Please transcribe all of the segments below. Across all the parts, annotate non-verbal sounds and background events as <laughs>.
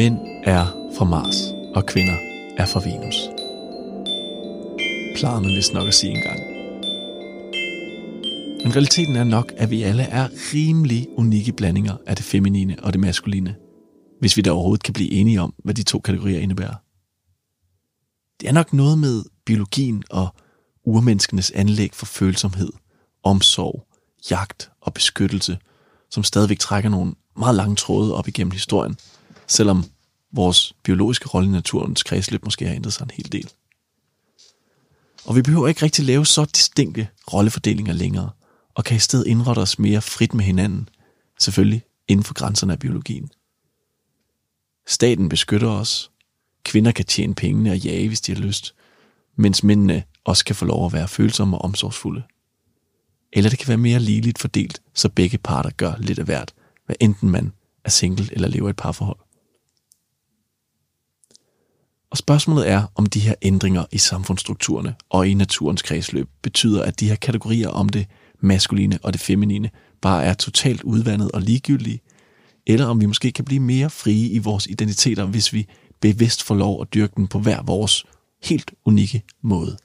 Mænd er fra Mars, og kvinder er fra Venus. Plejede man vist nok at sige engang. Men realiteten er nok, at vi alle er rimelig unikke blandinger af det feminine og det maskuline, hvis vi da overhovedet kan blive enige om, hvad de to kategorier indebærer. Det er nok noget med biologien og urmenneskenes anlæg for følsomhed, omsorg, jagt og beskyttelse, som stadigvæk trækker nogle meget lange tråde op igennem historien, selvom vores biologiske rolle i naturens kredsløb måske har ændret sig en hel del. Og vi behøver ikke rigtig lave så distinkte rollefordelinger længere, og kan i stedet indrette os mere frit med hinanden, selvfølgelig inden for grænserne af biologien. Staten beskytter os, kvinder kan tjene pengene og jage, hvis de har lyst, mens mændene også kan få lov at være følsomme og omsorgsfulde. Eller det kan være mere ligeligt fordelt, så begge parter gør lidt af hvert, hvad enten man er single eller lever i et parforhold. Og spørgsmålet er, om de her ændringer i samfundsstrukturerne og i naturens kredsløb betyder, at de her kategorier om det maskuline og det feminine bare er totalt udvandet og ligegyldige, eller om vi måske kan blive mere frie i vores identiteter, hvis vi bevidst får lov at dyrke den på hver vores helt unikke måde.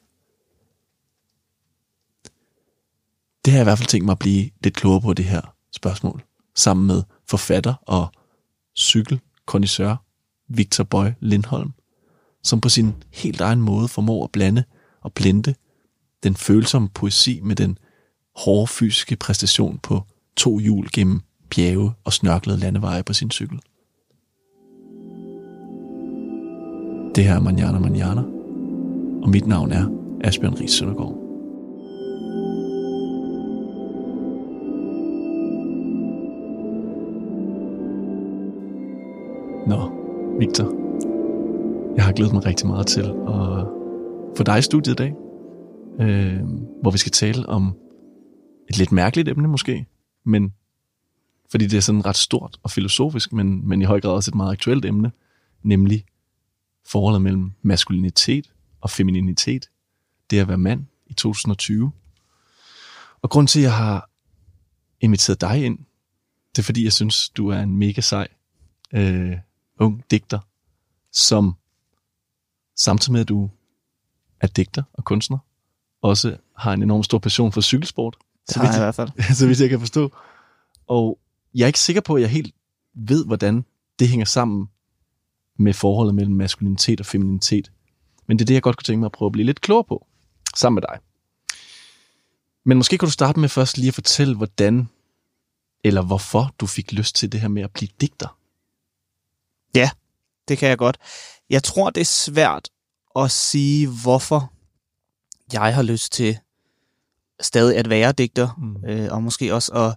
Det har jeg i hvert fald tænkt mig at blive lidt klogere på det her spørgsmål, sammen med forfatter og cykelkondisør Victor Boy Lindholm, som på sin helt egen måde formår at blande og blende den følsomme poesi med den hårde fysiske præstation på to hjul gennem bjerge og snørklede landeveje på sin cykel. Det her er Manjana Manjana, og mit navn er Asbjørn Ries Søndergaard. Nå, Victor. Glædet mig rigtig meget til at få dig i studiet i dag, øh, hvor vi skal tale om et lidt mærkeligt emne måske, men fordi det er sådan ret stort og filosofisk, men, men i høj grad også et meget aktuelt emne, nemlig forholdet mellem maskulinitet og femininitet, det at være mand i 2020. Og grund til, at jeg har inviteret dig ind, det er fordi, jeg synes, du er en mega sej øh, ung digter, som samtidig med, at du er digter og kunstner, også har en enorm stor passion for cykelsport. Det har jeg i hvert fald. <laughs> så vidt jeg kan forstå. Og jeg er ikke sikker på, at jeg helt ved, hvordan det hænger sammen med forholdet mellem maskulinitet og femininitet. Men det er det, jeg godt kunne tænke mig at prøve at blive lidt klogere på, sammen med dig. Men måske kan du starte med først lige at fortælle, hvordan eller hvorfor du fik lyst til det her med at blive digter. Ja, det kan jeg godt. Jeg tror, det er svært at sige, hvorfor jeg har lyst til stadig at være digter, mm. øh, og måske også at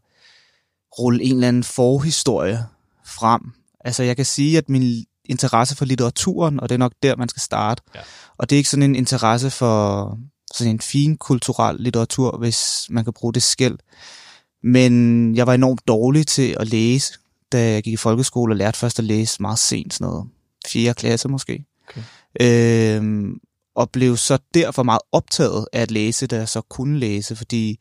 rulle en eller anden forhistorie frem. Altså jeg kan sige, at min interesse for litteraturen, og det er nok der, man skal starte. Ja. Og det er ikke sådan en interesse for sådan en fin kulturel litteratur, hvis man kan bruge det skæld. Men jeg var enormt dårlig til at læse, da jeg gik i folkeskole og lærte først at læse meget sent, sådan noget 4. klasse måske. Okay. Øhm, og blev så derfor meget optaget af at læse, da jeg så kunne læse, fordi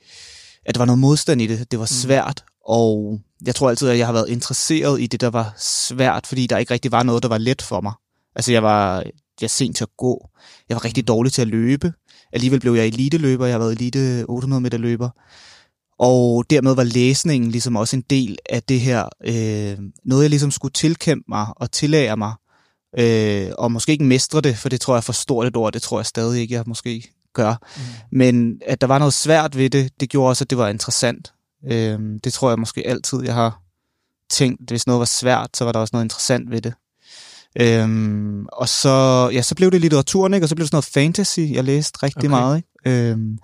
at der var noget modstand i det. Det var mm. svært, og jeg tror altid, at jeg har været interesseret i det, der var svært, fordi der ikke rigtig var noget, der var let for mig. Altså jeg var jeg er sent til at gå. Jeg var rigtig mm. dårlig til at løbe. Alligevel blev jeg elite-løber. Jeg har været elite 800 meter løber. Og dermed var læsningen ligesom også en del af det her, øh, noget jeg ligesom skulle tilkæmpe mig og tillære mig, øh, og måske ikke mestre det, for det tror jeg er for stort et ord, det tror jeg stadig ikke, jeg måske gør. Mm. Men at der var noget svært ved det, det gjorde også, at det var interessant. Øh, det tror jeg måske altid, jeg har tænkt, hvis noget var svært, så var der også noget interessant ved det. Øhm, og så, ja, så blev det litteraturen, ikke? og så blev det sådan noget fantasy, jeg læste rigtig okay. meget. Ikke? Øhm,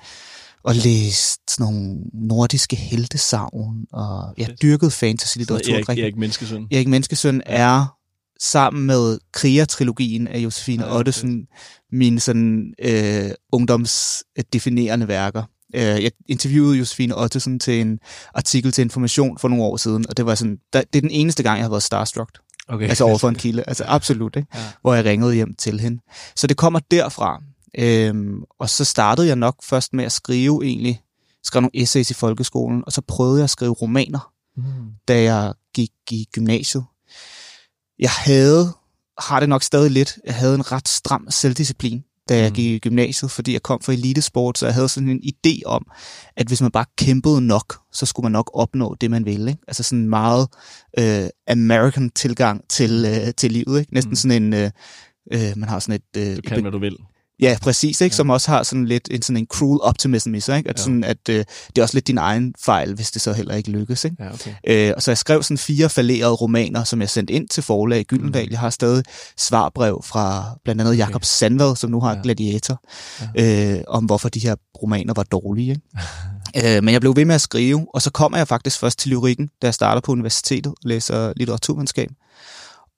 og læste sådan nogle nordiske heltesavn, og jeg dyrkede fantasy-litteratur. Erik, Erik Menneskesøn. Erik Menneskesøn er sammen med Kriger-trilogien af Josefine ja, Ottesen mine sådan øh, ungdomsdefinerende værker. Øh, jeg interviewede Josefine Ottesen til en artikel til Information for nogle år siden, og det var sådan, der, det er den eneste gang, jeg har været starstruck. Okay. Altså overfor en kilde. Altså absolut, ikke? Ja. Hvor jeg ringede hjem til hende. Så det kommer derfra. Øhm, og så startede jeg nok først med at skrive egentlig, skrev nogle essays i folkeskolen, og så prøvede jeg at skrive romaner, mm. da jeg gik i gymnasiet. Jeg havde har det nok stadig lidt. Jeg havde en ret stram selvdisciplin, da jeg Mm. gik i gymnasiet, fordi jeg kom fra elitesport, så jeg havde sådan en idé om, at hvis man bare kæmpede nok, så skulle man nok opnå det, man ville. Ikke? Altså sådan en meget øh, American tilgang til, øh, til livet. Ikke? Næsten Mm. sådan en... Øh, øh, man har sådan et... Øh, Du kan, hvad du vil. Ja, præcis, ikke? Ja. som også har sådan lidt en, sådan en cruel optimism i sig. Ikke? At, Ja. sådan, at øh, det er også lidt din egen fejl, hvis det så heller ikke lykkes. Ikke? Ja, okay. Øh, og så jeg skrev sådan fire fallerede romaner, som jeg sendte ind til forlag i Gyldendal. Mm. Jeg har stadig svarbrev fra blandt andet Jakob Okay. Sandvad, som nu har Ja. Gladiator, øh, om hvorfor de her romaner var dårlige. Ikke? <laughs> øh, men jeg blev ved med at skrive, og så kommer jeg faktisk først til lyrikken, da jeg starter på universitetet og læser litteraturvidenskab,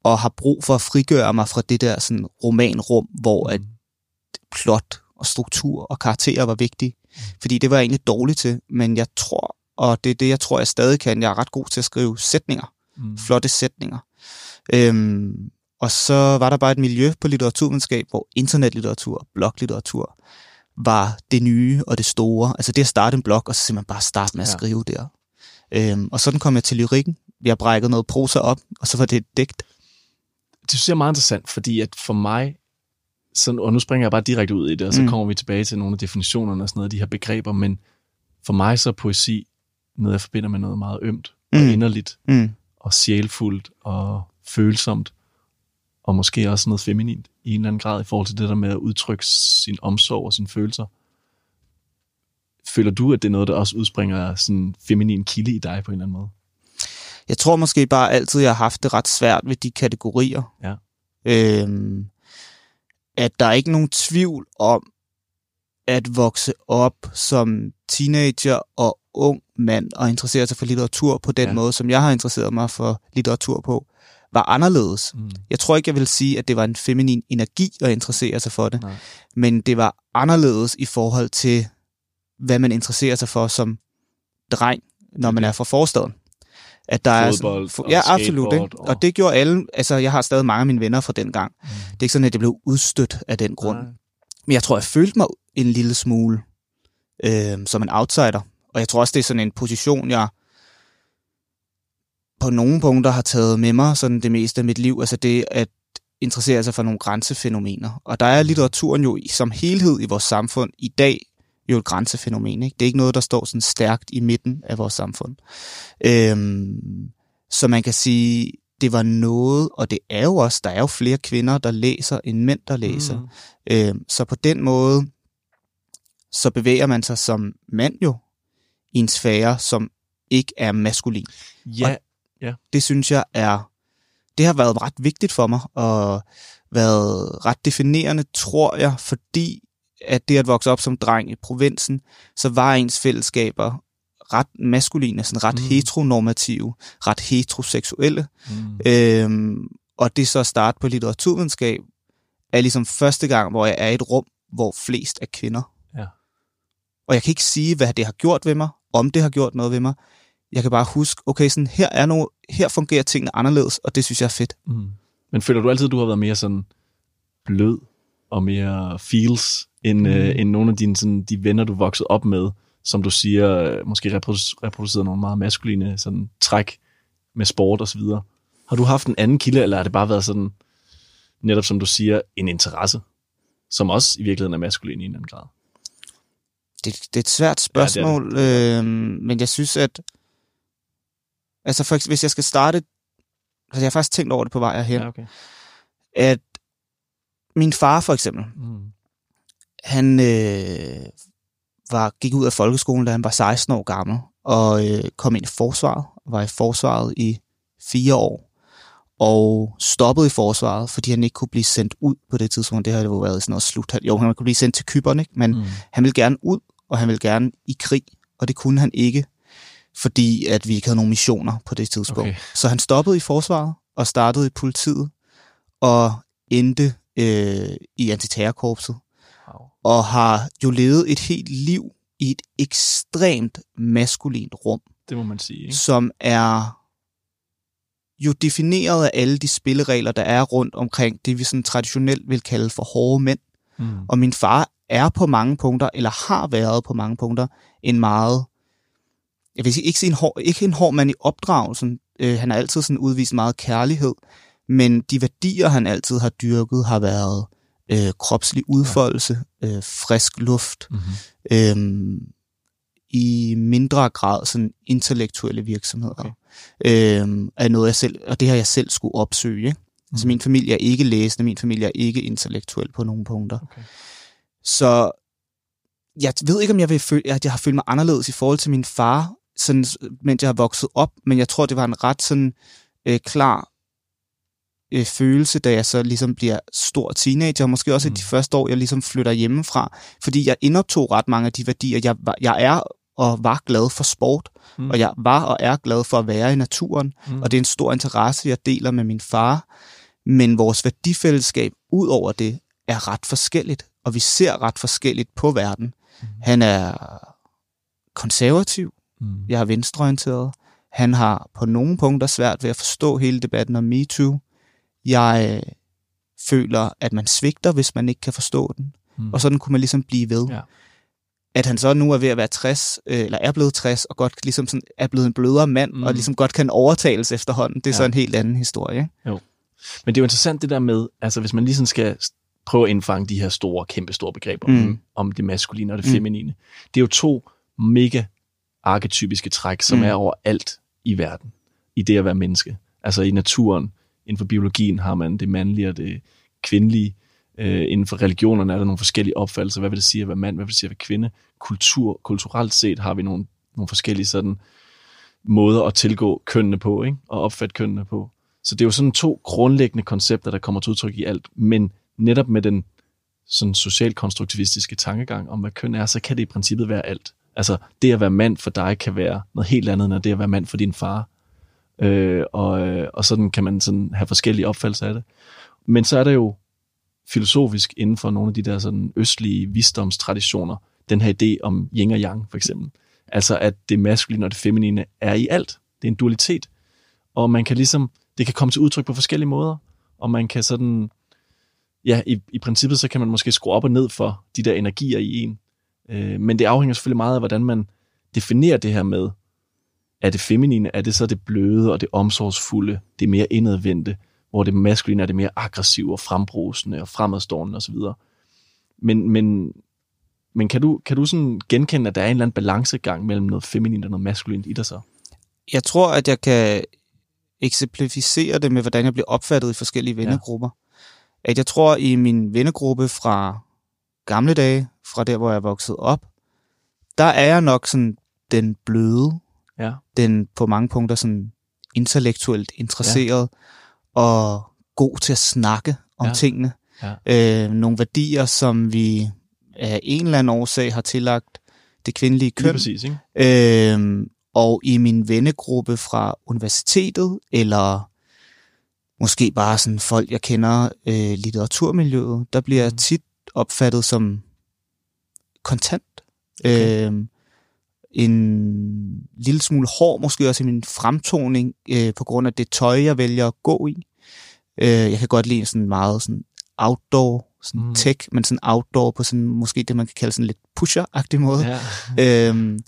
og har brug for at frigøre mig fra det der sådan romanrum, hvor at plot og struktur og karakterer var vigtige. Fordi det var jeg egentlig dårlig til, men jeg tror, og det er det, jeg tror, jeg stadig kan, jeg er ret god til at skrive sætninger, Mm. flotte sætninger. Øhm, og så var der bare et miljø på litteraturvidenskab, hvor internetlitteratur og bloglitteratur var det nye og det store. Altså det at starte en blog, og så simpelthen bare starte med at Ja. skrive der. Øhm, og sådan kom jeg til lyrikken. Har brækket noget prosa op, og så var det et digt. det synes jeg er meget interessant, fordi at for mig, sådan, og nu springer jeg bare direkte ud i det, og så Mm. mm. kommer vi tilbage til nogle af definitionerne og sådan noget de her begreber, men for mig så er poesi noget, jeg forbinder med noget meget ømt og Mm. inderligt Mm. og sjælfuldt og følsomt, og måske også noget feminint i en eller anden grad i forhold til det der med at udtrykke sin omsorg og sine følelser. Føler du, at det er noget, der også udspringer sådan en feminin kilde i dig på en eller anden måde? Jeg tror måske bare altid, jeg har haft det ret svært ved de kategorier. Ja. Øhm, at der er ikke nogen tvivl om, at vokse op som teenager og ung mand og interessere sig for litteratur på den Ja. måde, som jeg har interesseret mig for litteratur på, var anderledes. Mm. Jeg tror ikke, jeg vil sige, at det var en feminin energi at interessere sig for det, Nej. men det var anderledes i forhold til, hvad man interesserer sig for som dreng, når man er fra forstaden. At der er Fodbold sådan, og ja, absolut. Ikke? og- Og det gjorde alle, altså jeg har stadig mange af mine venner fra den gang. Mm. Det er ikke sådan, at jeg blev udstødt af den grund. Nej. Men jeg tror, jeg følte mig en lille smule øh, som en outsider. Og jeg tror også, det er sådan en position, jeg på nogle punkter har taget med mig sådan det meste af mit liv. Altså det at interessere sig for nogle grænsefænomener. Og der er litteraturen jo i- som helhed i vores samfund i dag jo et grænsefænomen. Ikke? Det er ikke noget, der står sådan stærkt i midten af vores samfund. Øhm, så man kan sige, det var noget, og det er jo også, der er jo flere kvinder, der læser, end mænd, der læser. Mm. Øh, så på den måde, så bevæger man sig som mand jo i en sfære, som ikke er maskulin. Ja, Det synes jeg er, det har været ret vigtigt for mig, og været ret definerende, tror jeg, fordi at det at vokse op som dreng i provinsen, så var ens fællesskaber ret maskuline, sådan ret Mm. heteronormative, ret heteroseksuelle. mm. Øhm, og det så at starte på litteraturvidenskab, er ligesom første gang, hvor jeg er i et rum, hvor flest er kvinder. Ja. Og jeg kan ikke sige, hvad det har gjort ved mig, om det har gjort noget ved mig. Jeg kan bare huske, okay, sådan, her, er noget, her fungerer tingene anderledes, og det synes jeg er fedt. Mm. Men føler du altid, at du har været mere sådan blød og mere feels, end, mm. øh, end nogle af dine sådan, de venner, du voksede op med, som du siger, øh, måske reprodu- reproduceret nogle meget maskuline sådan, træk med sport og så videre. Har du haft en anden kilde, eller har det bare været sådan, netop som du siger, en interesse, som også i virkeligheden er maskulin i en eller anden grad? Det, det er et svært spørgsmål, ja, det det. Øhm, men jeg synes, at altså for, hvis jeg skal starte, altså jeg har faktisk tænkt over det på vej herhen, ja. okay. at min far for eksempel, Mm. Han øh, var, gik ud af folkeskolen, da han var 16 år gammel, og øh, kom ind i forsvaret, var i forsvaret i fire år, og stoppede i forsvaret, fordi han ikke kunne blive sendt ud på det tidspunkt. Det har jo været sådan noget slut. Jo, han kunne blive sendt til Kyberen, ikke? men mm. Han ville gerne ud, og han ville gerne i krig, og det kunne han ikke, fordi at vi ikke havde nogen missioner på det tidspunkt. Okay. Så han stoppede i forsvaret, og startede i politiet, og endte øh, i antiterrorkorpset. Og har jo levet et helt liv i et ekstremt maskulint rum, Det må man sige, ikke? som er jo defineret af alle de spilleregler, der er rundt omkring det, vi sådan traditionelt vil kalde for hårde mænd. Mm. Og min far er på mange punkter, eller har været på mange punkter, en meget, jeg vil sige, ikke, en hård, ikke en hård mand i opdragelsen. Øh, han har altid sådan udvist meget kærlighed, Men de værdier, han altid har dyrket, har været øh, kropslig udfoldelse, øh, frisk luft, Mm-hmm. øh, i mindre grad sådan intellektuelle virksomheder. Okay. Øh, er noget jeg selv, og det har jeg selv skulle opsøge. Ikke? Mm. Altså min familie er ikke læsende, min familie er ikke intellektuel på nogle punkter. Okay. Så jeg ved ikke, om jeg vil føle, at jeg har følt mig anderledes i forhold til min far, sådan, mens jeg har vokset op, men jeg tror, det var en ret sådan øh, klar øh, følelse, da jeg så ligesom bliver stor teenager, og måske også mm. Mm. de første år, jeg ligesom flytter hjemmefra, fordi jeg indoptog ret mange af de værdier. Jeg, jeg er og var glad for sport, Mm. mm. og jeg var og er glad for at være i naturen, Mm. og det er en stor interesse, jeg deler med min far. Men vores værdifællesskab ud over det er ret forskelligt, og vi ser ret forskelligt på verden. Mhm. Han er konservativ, Mm. jeg er venstreorienteret. Han har på nogle punkter svært ved at forstå hele debatten om MeToo. Jeg øh, føler, at man svigter, hvis man ikke kan forstå den. Mm. Og sådan kunne man ligesom blive ved. Ja. At han så nu er ved at være 60, øh, eller er blevet 60, og godt ligesom sådan er blevet en blødere mand, Mm. mm. og ligesom godt kan overtales efterhånden, det er ja. så en helt anden historie. Ikke? Men det er jo interessant det der med, altså hvis man lige sådan skal prøve at indfange de her store, kæmpe store begreber Mm. om, om det maskuline og det Mm. feminine. Det er jo to mega arketypiske træk, som Mm. er overalt i verden, i det at være menneske. Altså i naturen, inden for biologien har man det mandlige og det kvindelige. Øh, inden for religionerne er der nogle forskellige opfattelser. Hvad vil det sige at være mand? Hvad vil det sige at være kvinde? Kultur, kulturelt set har vi nogle, nogle forskellige sådan måder at tilgå kønnene på, ikke? og opfatte kønnene på. Så det er jo sådan to grundlæggende koncepter, der kommer til udtryk i alt, men netop med den sådan socialkonstruktivistiske tankegang om, hvad køn er, så kan det i princippet være alt. Altså, det at være mand for dig kan være noget helt andet, end det at være mand for din far. Øh, og, øh, og sådan kan man sådan have forskellige opfattelser af det. Men så er der jo filosofisk inden for nogle af de der sådan østlige visdomstraditioner, den her idé om yin og yang, for eksempel. Altså, at det maskuline og det feminine er i alt. Det er en dualitet. Og man kan ligesom, det kan komme til udtryk på forskellige måder, og man kan sådan, ja, i, i princippet så kan man måske skrue op og ned for de der energier i en. Øh, men det afhænger selvfølgelig meget af, hvordan man definerer det her med, er det feminine, er det så det bløde og det omsorgsfulde, det mere indadvendte, hvor det maskuline er det mere aggressive og frembrusende og fremadstående osv. Men, men, men kan du, kan du sådan genkende, at der er en eller anden balancegang mellem noget feminint og noget maskulint i dig så? Jeg tror, at jeg kan eksemplificere det med, hvordan jeg bliver opfattet i forskellige vennegrupper. Ja. At jeg tror, i min vennegruppe fra gamle dage, fra der, hvor jeg vokset op, der er jeg nok sådan den bløde, Ja. den på mange punkter sådan intellektuelt interesseret, ja. og god til at snakke om Ja. tingene. Ja. Øh, nogle værdier, som vi af en eller anden årsag har tillagt det kvindelige Lige køn. præcis, ikke? Øhm, og i min vennegruppe fra universitetet, eller måske bare sådan folk, jeg kender øh, litteraturmiljøet, der bliver jeg Mm. tit opfattet som kontant. Okay. Øhm, en lille smule hård, måske også i min fremtoning, øh, på grund af det tøj, jeg vælger at gå i. Øh, jeg kan godt lide sådan meget sådan outdoor, sådan Mm. mm. tech, men sådan outdoor på sådan måske det, man kan kalde sådan lidt pusher-agtig måde. Ja. Øhm,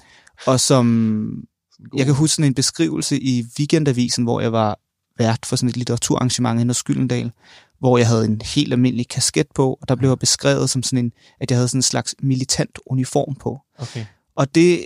og som jeg kan huske sådan en beskrivelse i Weekendavisen, hvor jeg var vært for sådan et litteraturarrangement inde hos Gyldendal, hvor jeg havde en helt almindelig kasket på, og der blev jeg beskrevet som sådan en, at jeg havde sådan en slags militant uniform på. Okay. Og det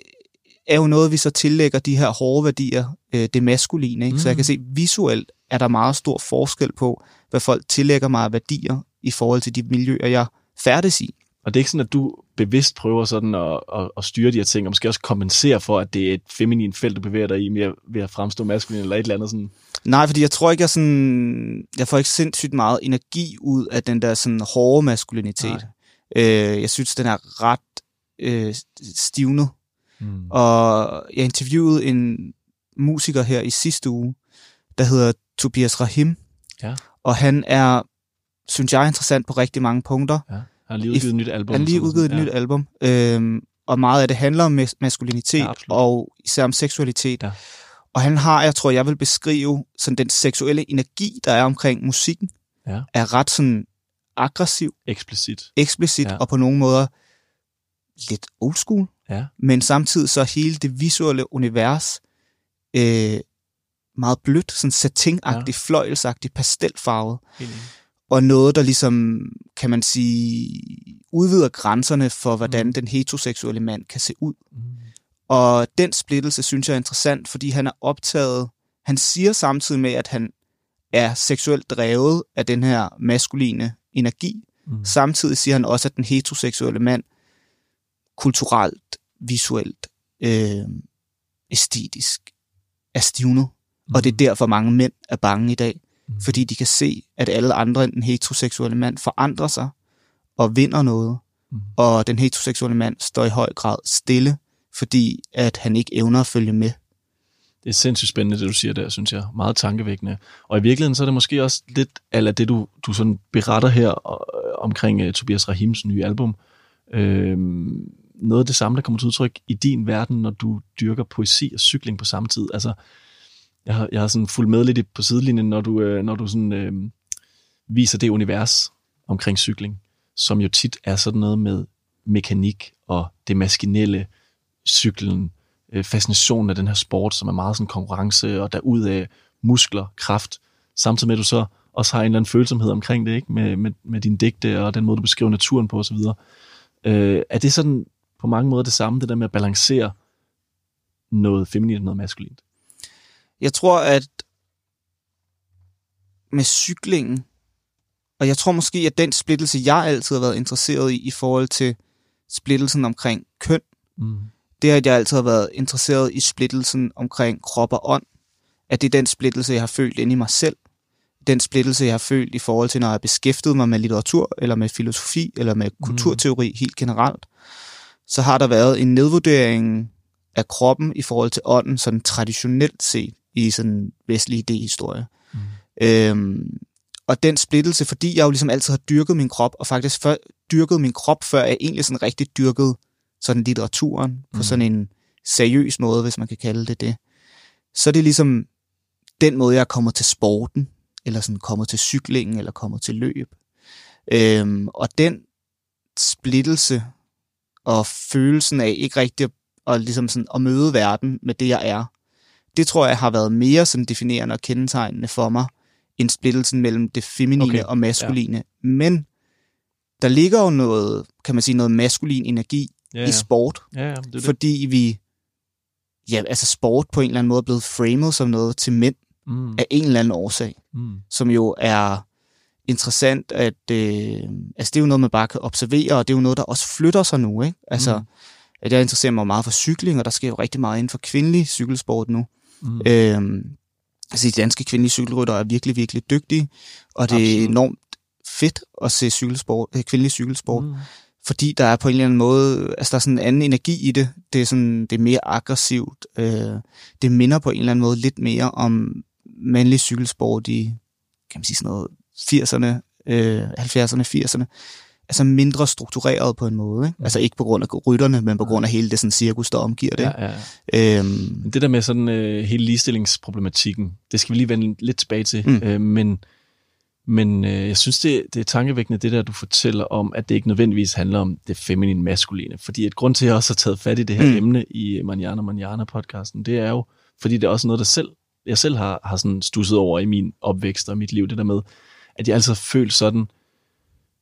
er jo noget, vi så tillægger de her hårde værdier, øh, det maskuline. Ikke? Mm. Så jeg kan se, visuelt er der meget stor forskel på, hvad folk tillægger mig af værdier i forhold til de miljøer, jeg færdes i. Og det er ikke sådan, at du bevidst prøver sådan at, at, at styre de her ting, og måske også kompensere for, at det er et feminin felt, du bevæger dig i, med, ved at fremstå maskulin eller et eller andet sådan. Nej, fordi jeg tror ikke, jeg sådan... Jeg får ikke sindssygt meget energi ud af den der sådan hårde maskulinitet. Øh, jeg synes, den er ret øh, stivnet. Mm. Og jeg interviewede en musiker her i sidste uge, der hedder Tobias Rahim. Ja. Og han er, synes jeg, interessant på rigtig mange punkter. Ja. Han har lige udgivet et nyt album. Han har lige udgivet et ja. nyt album, øhm, og meget af det handler om mas- maskulinitet, Ja, absolut. og især om seksualitet. Ja. Og han har, jeg tror, jeg vil beskrive sådan den seksuelle energi, der er omkring musikken, Ja. er ret sådan aggressiv, Eksplicit. eksplicit, ja. og på nogle måder lidt old school, Ja. men samtidig så hele det visuelle univers øh, meget blødt, sådan satinagtigt, ja. fløjelsagtigt, pastelfarvet. Helt. Og noget, der ligesom, kan man sige, udvider grænserne for, hvordan Mm. den heteroseksuelle mand kan se ud. Mm. Og den splittelse synes jeg er interessant, fordi han er optaget, han siger samtidig med, at han er seksuelt drevet af den her maskuline energi. Mm. Samtidig siger han også, at den heteroseksuelle mand kulturelt, visuelt, øh, æstetisk er stivnet. Mm. Og det er derfor mange mænd er bange i dag, Mm. fordi de kan se, at alle andre end den heteroseksuelle mand forandrer sig og vinder noget. Mm. Og den heteroseksuelle mand står i høj grad stille, fordi at han ikke evner at følge med. Det er sindssygt spændende, det du siger der, synes jeg. Meget tankevækkende. Og i virkeligheden, så er det måske også lidt af det, du, du sådan beretter her øh, omkring uh, Tobias Rahims nye album. Øhm, noget af det samme, der kommer til udtryk i din verden, når du dyrker poesi og cykling på samme tid. Altså, jeg har, jeg har sådan fulgt med lidt i- på sidelinjen, når du, øh, når du sådan, øh, viser det univers omkring cykling, som jo tit er sådan noget med mekanik og det maskinelle, cyklen, øh, fascinationen af den her sport, som er meget sådan konkurrence og derud af muskler, kraft, samtidig med at du så også har en eller anden følsomhed omkring det, ikke? Med, med, med dine digte og den måde, du beskriver naturen på osv. Øh, er det sådan på mange måder det samme, det der med at balancere noget feminint og noget maskulint? Jeg tror, at med cyklingen, og jeg tror måske, at den splittelse, jeg altid har været interesseret i, i forhold til splittelsen omkring køn, Mm. det er, at jeg altid har været interesseret i splittelsen omkring krop og ånd. At det er den splittelse, jeg har følt inde i mig selv. Den splittelse, jeg har følt i forhold til, når jeg har beskæftiget mig med litteratur, eller med filosofi, eller med kulturteori helt generelt. Så har der været en nedvurdering af kroppen i forhold til ånden, sådan traditionelt set i sådan vestlig idéhistorie. Mm. Øhm, og den splittelse, fordi jeg jo ligesom altid har dyrket min krop, og faktisk før, dyrket min krop, før jeg egentlig sådan rigtig dyrket sådan litteraturen på Mm. sådan en seriøs måde, hvis man kan kalde det det. Så er det ligesom den måde, jeg er kommet til sporten, eller sådan kommet til cyklingen, eller kommet til løb. Øhm, og den splittelse og følelsen af ikke rigtig at, og ligesom sådan at møde verden med det, jeg er, det tror jeg har været mere sådan definerende og kendetegnende for mig, end splittelsen mellem det feminine Okay, og maskuline. Ja. Men der ligger jo noget, kan man sige, noget maskulin energi Ja, ja, i sport, ja, ja, det det. fordi vi, ja, altså sport på en eller anden måde er blevet framet som noget til mænd Mm. af en eller anden årsag, Mm. som jo er interessant, at øh, altså det er jo noget, man bare kan observere, og det er jo noget, der også flytter sig nu, ikke? Altså, Mm. at jeg interesserer mig meget for cykling, og der sker jo rigtig meget inden for kvindelig cykelsport nu. Mm. Øhm, altså de danske kvindelige cykelrytter er virkelig, virkelig dygtige, og det Absolut. er enormt fedt at se cykelsport, øh, kvindelig cykelsport. Mm. fordi der er på en eller anden måde, altså der er sådan en anden energi i det, det er, sådan, det er mere aggressivt, øh, det minder på en eller anden måde lidt mere om mandlig cykelsport i, kan man sige sådan noget, 80'erne, øh, 70'erne, 80'erne, altså mindre struktureret på en måde, ikke? Mm. altså ikke på grund af rytterne, men på grund af hele det sådan cirkus, der omgiver det. Ja, ja, ja. Øhm, Men det der med sådan øh, hele ligestillingsproblematikken, det skal vi lige vende lidt tilbage til. Mm. Øh, men men øh, jeg synes, det, det er tankevækkende, det der, du fortæller om, at det ikke nødvendigvis handler om det feminine maskuline. Fordi et grund til, at jeg også har taget fat i det her mm. emne i Manjana Manjana-podcasten, det er jo, fordi det er også noget, der selv, jeg selv har, har sådan stusset over i min opvækst og mit liv, det der med, at jeg altid har følt sådan,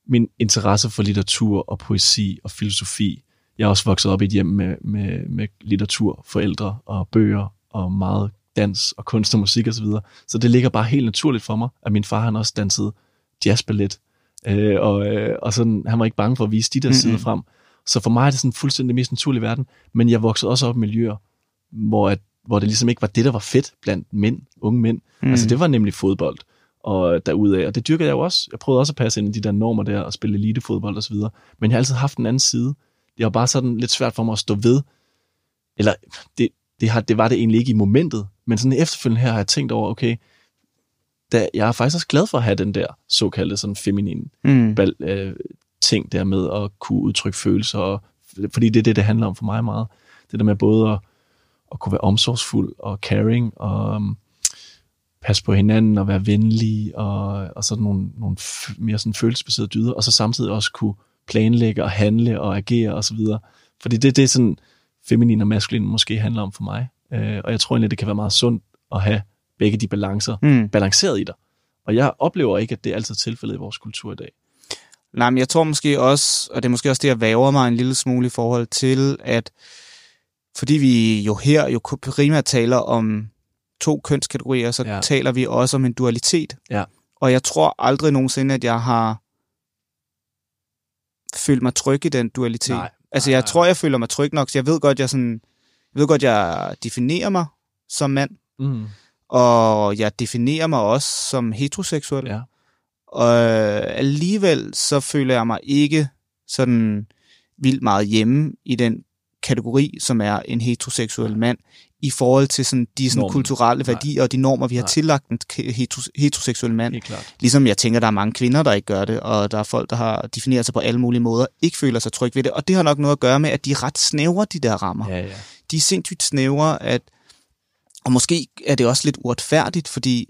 min interesse for litteratur og poesi og filosofi. Jeg er også vokset op i et hjem med, med, med litteratur, forældre og bøger og meget dans og kunst og musik osv. Så, videre. så det ligger bare helt naturligt for mig, at min far han også dansede jazzballet. Øh, og, øh, og sådan, han var ikke bange for at vise de der sider frem. Så for mig er det sådan fuldstændig mest naturlige verden. Men jeg voksede også op i miljøer, hvor, at, hvor det ligesom ikke var det, der var fedt blandt mænd, unge mænd. Mm. Altså det var nemlig fodbold og derudaf, og det dyrkede jeg jo også. Jeg prøvede også at passe ind i de der normer der og spille elitefodbold og så videre. Men jeg har altid haft en anden side. Det var bare sådan lidt svært for mig at stå ved. Eller det, det, har, det var det egentlig ikke i momentet, men sådan efterfølgende her har jeg tænkt over, okay, da, jeg er faktisk også glad for at have den der såkaldte sådan feminine mm. bal, øh, ting der med at kunne udtrykke følelser, og, fordi det er det, det handler om for mig meget. Det der med både at, at kunne være omsorgsfuld og caring, og um, passe på hinanden og være venlig, og, og sådan nogle, nogle mere sådan følelsesbaserede dyder, og så samtidig også kunne planlægge og handle og agere og så videre. Fordi det, det er sådan, feminin og maskulin måske handler om for mig. Øh, og jeg tror egentlig, det kan være meget sundt at have begge de balancer Mm. balanceret i dig. Og jeg oplever ikke, at det er altid tilfældet i vores kultur i dag. Nej, men jeg tror måske også, og det er måske også det, jeg væver mig en lille smule i forhold til, at fordi vi jo her jo primært taler om to kønskategorier, så Ja. taler vi også om en dualitet. Ja. Og jeg tror aldrig nogensinde, at jeg har følt mig tryg i den dualitet. Nej, altså, jeg nej. tror, jeg føler mig tryg nok, så jeg ved godt, jeg sådan, jeg ved godt, jeg definerer mig som mand, Mm. og jeg definerer mig også som heteroseksuel. Ja. Og alligevel så føler jeg mig ikke sådan vildt meget hjemme i den kategori, som er en heteroseksuel mand, i forhold til sådan de sådan Normen. kulturelle Nej. værdier og de normer, vi har Nej. tillagt en heteroseksuel mand. Ligesom jeg tænker, der er mange kvinder, der ikke gør det, og der er folk, der har defineret sig på alle mulige måder, ikke føler sig tryg ved det. Og det har nok noget at gøre med, at de er ret snævre, de der rammer Ja, ja. de er sindssygt snævre, at, og måske er det også lidt uretfærdigt, fordi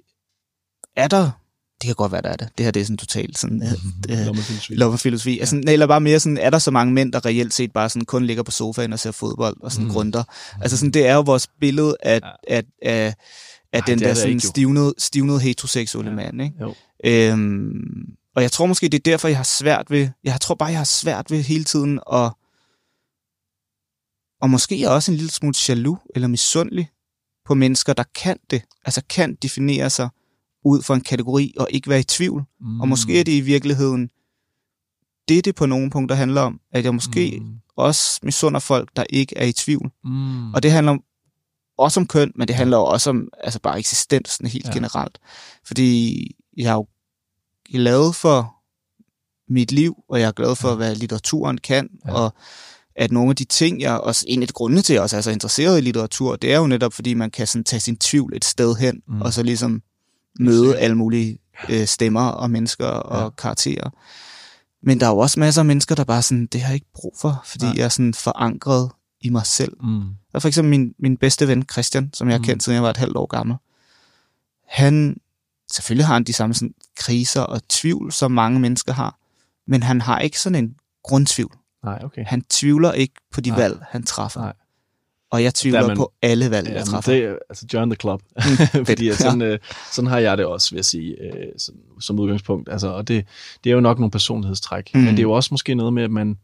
er der, det kan godt være, der er det, det her det er sådan totalt sådan, <laughs> øh, Lommefilosofi. ja. altså, eller bare mere sådan, er der så mange mænd, der reelt set bare sådan kun ligger på sofaen og ser fodbold og sådan Mm. mm. grunder. Altså sådan, det er jo vores billede af, Ja. af, af, af Ej, den er der sådan ikke, stivnede, stivnede heteroseksuelle Ja. mand, ikke? Jo. Øhm, og jeg tror måske, det er derfor, jeg har svært ved, jeg tror bare, jeg har svært ved hele tiden at, og måske er jeg også en lille smule jaloux eller misundelig på mennesker, der kan det, altså kan definere sig ud fra en kategori og ikke være i tvivl. Mm. Og måske er det i virkeligheden det, det på nogle punkter handler om, at jeg måske Mm. også misunder folk, der ikke er i tvivl. Mm. Og det handler om- også om køn, men det handler også om altså bare eksistensen helt Ja. generelt. Fordi jeg er jo glad for mit liv, og jeg er glad for, hvad litteraturen kan, Ja. og at nogle af de ting, jeg også, en af de grunde til, at jeg også er så interesseret i litteratur, det er jo netop, fordi man kan sådan tage sin tvivl et sted hen, mm. og så ligesom møde alle mulige øh, stemmer og mennesker og Ja. karakterer. Men der er jo også masser af mennesker, der bare sådan, det har jeg ikke brug for, fordi Nej. jeg er sådan forankret i mig selv. Mm. Og for eksempel min, min bedste ven, Christian, som jeg har Mm. kendt, siden jeg var et halvt år gammel. Han, selvfølgelig har han de samme sådan, kriser og tvivl, som mange mennesker har, men han har ikke sådan en grundtvivl. Nej, okay. Han tvivler ikke på de Nej. valg, han træffer. Nej. Og jeg tvivler man- på alle valg, jeg Ja, men træffer. det er altså join the club. Mm, <laughs> Fordi at sådan, øh, sådan har jeg det også, vil jeg sige, øh, sådan, som udgangspunkt. Altså, og det, det er jo nok nogle personlighedstræk. Mm. Men det er jo også måske noget med, at man,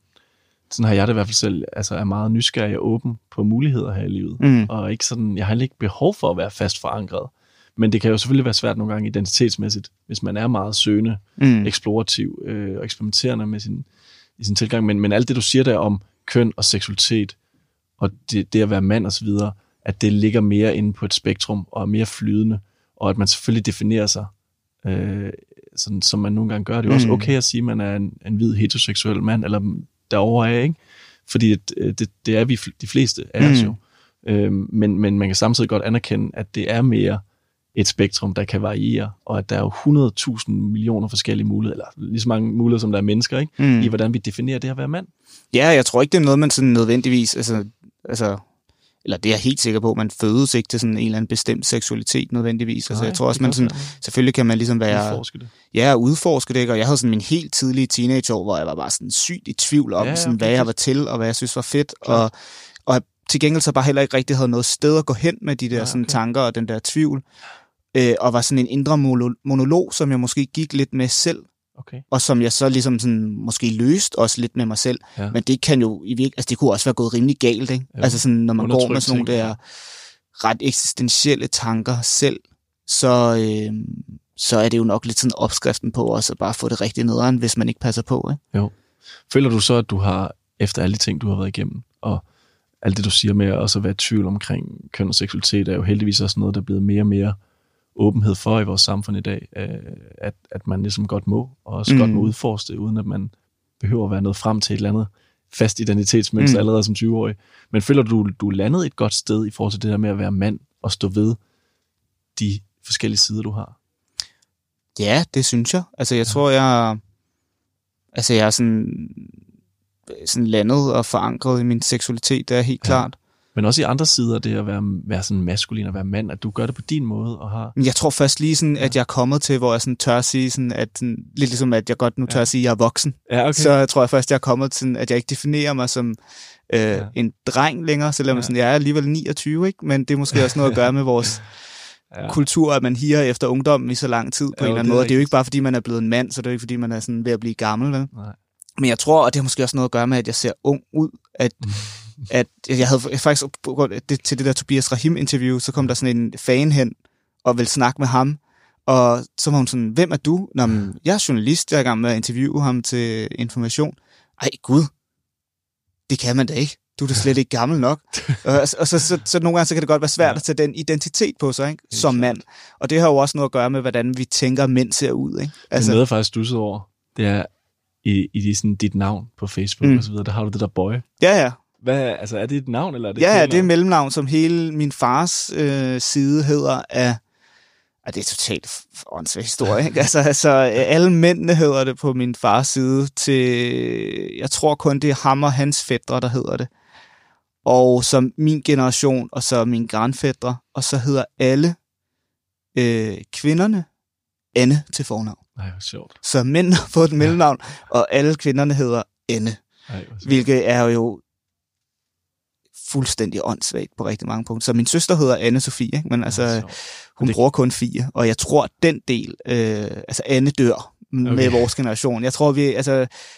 sådan har jeg det i hvert fald selv, altså er meget nysgerrig og åben på muligheder her i livet. Mm. Og ikke sådan, jeg har ikke behov for at være fast forankret. Men det kan jo selvfølgelig være svært nogle gange identitetsmæssigt, hvis man er meget søgende, Mm. eksplorativ øh, og eksperimenterende med sin, i sin tilgang. Men, men alt det, du siger der om køn og seksualitet, og det, det at være mand videre, at det ligger mere inde på et spektrum og er mere flydende, og at man selvfølgelig definerer sig, øh, sådan, som man nogle gange gør. Det er jo også Mm. okay at sige, at man er en, en hvid heteroseksuel mand, eller derovre er, ikke? Fordi det, det, det er vi de fleste af os Mm. jo. Øh, men, men man kan samtidig godt anerkende, at det er mere et spektrum, der kan variere, og at der er jo 100.000 millioner forskellige muligheder, eller lige så mange muligheder, som der er mennesker, ikke? Mm. i hvordan vi definerer det at være mand. Ja, jeg tror ikke, det er noget, man sådan nødvendigvis, altså, altså eller det er jeg helt sikker på, man fødes ikke til sådan en eller anden bestemt seksualitet nødvendigvis. Altså, Nej, jeg tror også, man sådan, selvfølgelig kan man ligesom være udforske det. ja, udforske det, ikke? og jeg havde sådan min helt tidlige teenageår, hvor jeg var bare sådan sygt i tvivl om, Ja, ja, ja, sådan, hvad jeg var til, og hvad jeg synes var fedt, Klart. og, og til gengæld så bare heller ikke rigtig havde noget sted at gå hen med de der Nej, sådan, okay. tanker og den der tvivl, øh, og var sådan en indre mono- monolog, som jeg måske gik lidt med selv, Okay. og som jeg så ligesom sådan, måske løst også lidt med mig selv. Ja. Men det kan jo i virke, altså det kunne også være gået rimelig galt, ikke? Jo. Altså sådan, når man går med sådan nogle ting, der ja. ret eksistentielle tanker selv, så, øh, så er det jo nok lidt sådan opskriften på også at bare få det rigtig nederen, hvis man ikke passer på, ikke? Føler du så, at du har, efter alle de ting, du har været igennem, og alt det, du siger med at også være i tvivl omkring køn og seksualitet, er jo heldigvis også noget, der er blevet mere og mere åbenhed for i vores samfund i dag, øh, at, at man ligesom godt må, og også mm. Mm. godt må udforske det, uden at man behøver at være nået frem til et eller andet fast identitetsmønster mm. Mm. allerede som 20-årig. Men føler du, du er landet et godt sted i forhold til det der med at være mand og stå ved de forskellige sider, du har? Ja, det synes jeg. Altså jeg ja. tror, jeg, altså jeg er sådan, sådan landet og forankret i min seksualitet, det er helt ja. klart. Men også i andre sider, det at være, være sådan maskulin og være mand, at du gør det på din måde og har... Men jeg tror først lige sådan, at jeg er kommet til, hvor jeg sådan tør at sige, sådan, at sådan, lidt ligesom at jeg godt nu tør Ja. at sige, at jeg er voksen. Ja, okay. så jeg tror jeg først, jeg er kommet til, at jeg ikke definerer mig som øh, Ja. en dreng længere, selvom Ja. sådan, jeg er alligevel 29, ikke? men det er måske også noget at <laughs> gøre med vores, ja. kultur, at man higer efter ungdommen i så lang tid på ja, en eller anden måde. Det er jo ikke bare, fordi man er blevet en mand, så det er jo ikke, fordi man er sådan ved at blive gammel. Vel? Nej. Men jeg tror, og det har måske også noget at gøre med, at jeg ser ung ud, at, <laughs> at jeg havde faktisk det, til det der Tobias Rahim-interview, så kom der sådan en fan hen og ville snakke med ham, og så var hun sådan, hvem er du? Nå, men, jeg er journalist, jeg er i gang med at interviewe ham til information. Ej, gud, det kan man da ikke. Du er da slet ikke gammel nok. <laughs> og, og så, så, så nogle gange så kan det godt være svært ja. at tage den identitet på sig, ikke? som mand. Og det har jo også noget at gøre med, hvordan vi tænker, mænd ser ud. Ikke? Altså, det er noget, faktisk stusset over. Det er i, i sådan, dit navn på Facebook mm. og så videre, der har du det der boy. Ja, ja. Hvad, altså, er det et navn, eller er det Ja, det er et mellemnavn, som hele min fars øh, side hedder af Ja, det er totalt åndssvagt historie. Ikke? <laughs> Altså, altså, alle mændene hedder det på min fars side til, jeg tror kun det er ham og hans fædre, der hedder det. Og så min generation, og så min grandfædre, og så hedder alle øh, kvinderne Anne til fornavn. Nej, hvor sjovt. Så mænd har fået et mellemnavn, ja. og alle kvinderne hedder Anne. Ej, hvilket er jo fuldstændig åndssvagt på rigtig mange punkter. Så min søster hedder anne Sofie, men altså, ja, hun det... bruger kun fire, og jeg tror, den del, øh, altså Anne dør okay. med vores generation. Jeg tror, vi, altså,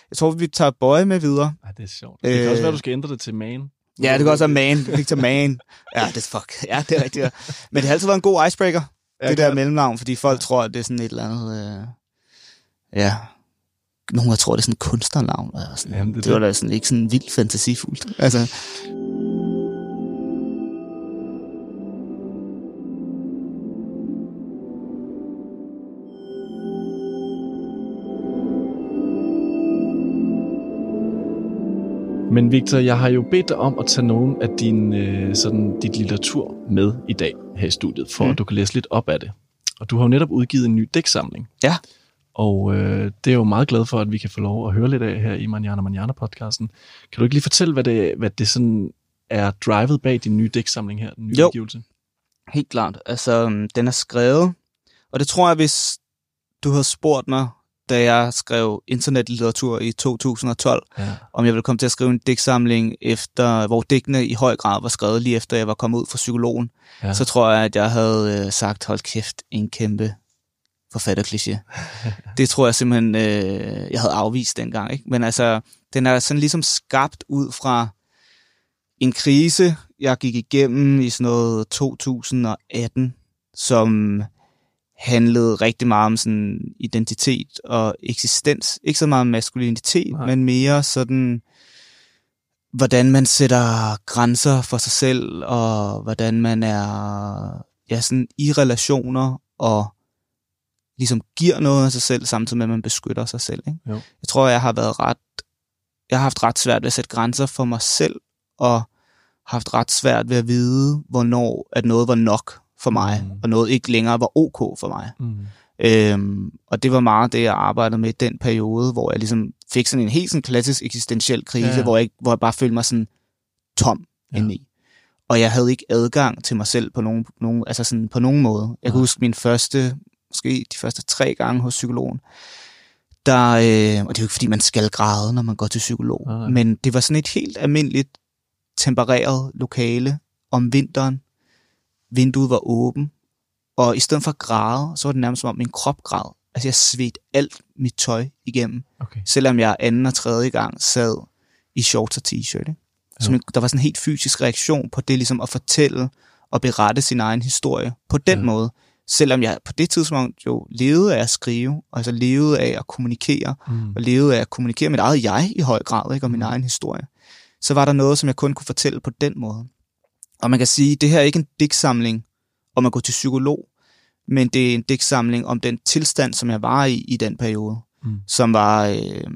jeg tror, vi tager bøje med videre. Ja, det er sjovt. Det kan øh, også være, du skal ændre det til man. Ja, det kan også være man. Victor Man. Ja, det er fuck. Ja, det er rigtigt. Ja. Men det har altid været en god icebreaker, ja, det der mellemnavn, fordi folk tror, at det er sådan et eller andet... Øh, ja, nogen tror, det er sådan et kunstnernavn. Eller sådan. Jamen, det, det var da sådan, ikke sådan vildt fantasifuldt. Altså, Men Victor, jeg har jo bedt dig om at tage nogen af din, øh, sådan, dit litteratur med i dag her i studiet, for mm. at du kan læse lidt op af det. Og du har jo netop udgivet en ny dæksamling. Ja. Og øh, det er jo meget glad for, at vi kan få lov at høre lidt af her i Manjana Manjana podcasten. Kan du ikke lige fortælle, hvad det, hvad det sådan er drivet bag din nye dæksamling her, den nye jo, udgivelse? helt klart. Altså, øhm, den er skrevet, og det tror jeg, hvis du havde spurgt mig da jeg skrev internetlitteratur i 2012, ja. om jeg ville komme til at skrive en digtsamling, efter, hvor digtene i høj grad var skrevet lige efter jeg var kommet ud fra psykologen, ja. så tror jeg, at jeg havde øh, sagt, hold kæft, en kæmpe forfatterkliché. <laughs> det tror jeg simpelthen, øh, jeg havde afvist dengang. Ikke? Men altså, den er sådan ligesom skabt ud fra en krise, jeg gik igennem i sådan noget 2018, som handlede rigtig meget om sådan identitet og eksistens. Ikke så meget om maskulinitet, Nej. men mere sådan, hvordan man sætter grænser for sig selv, og hvordan man er ja, sådan i relationer, og ligesom giver noget af sig selv, samtidig med, at man beskytter sig selv. Ikke? Jo. Jeg tror, jeg har været ret, jeg har haft ret svært ved at sætte grænser for mig selv, og haft ret svært ved at vide, hvornår at noget var nok for mig, mm. og noget ikke længere var ok for mig. Mm. Øhm, og det var meget det, jeg arbejdede med i den periode, hvor jeg ligesom fik sådan en helt sådan klassisk eksistentiel krise, ja. hvor, jeg, hvor jeg bare følte mig sådan tom ja. indeni. Og jeg havde ikke adgang til mig selv på nogen, nogen, altså sådan på nogen måde. Jeg ja. kan huske min første, måske de første tre gange hos psykologen, der, øh, og det er jo ikke fordi, man skal græde, når man går til psykolog, ja. men det var sådan et helt almindeligt tempereret lokale om vinteren, vinduet var åben, og i stedet for at græde, så var det nærmest som om min krop græd. Altså jeg svedte alt mit tøj igennem, okay. selvom jeg anden og tredje gang sad i shorts og t-shirt. Så ja. der var sådan en helt fysisk reaktion på det, ligesom at fortælle og berette sin egen historie på den ja. måde. Selvom jeg på det tidspunkt jo levede af at skrive, altså levede af at kommunikere, mm. og levede af at kommunikere mit eget jeg i høj grad, ikke, og min mm. egen historie, så var der noget, som jeg kun kunne fortælle på den måde. Og man kan sige, at det her er ikke en digtsamling om at gå til psykolog, men det er en digtsamling om den tilstand, som jeg var i i den periode, mm. som var øh,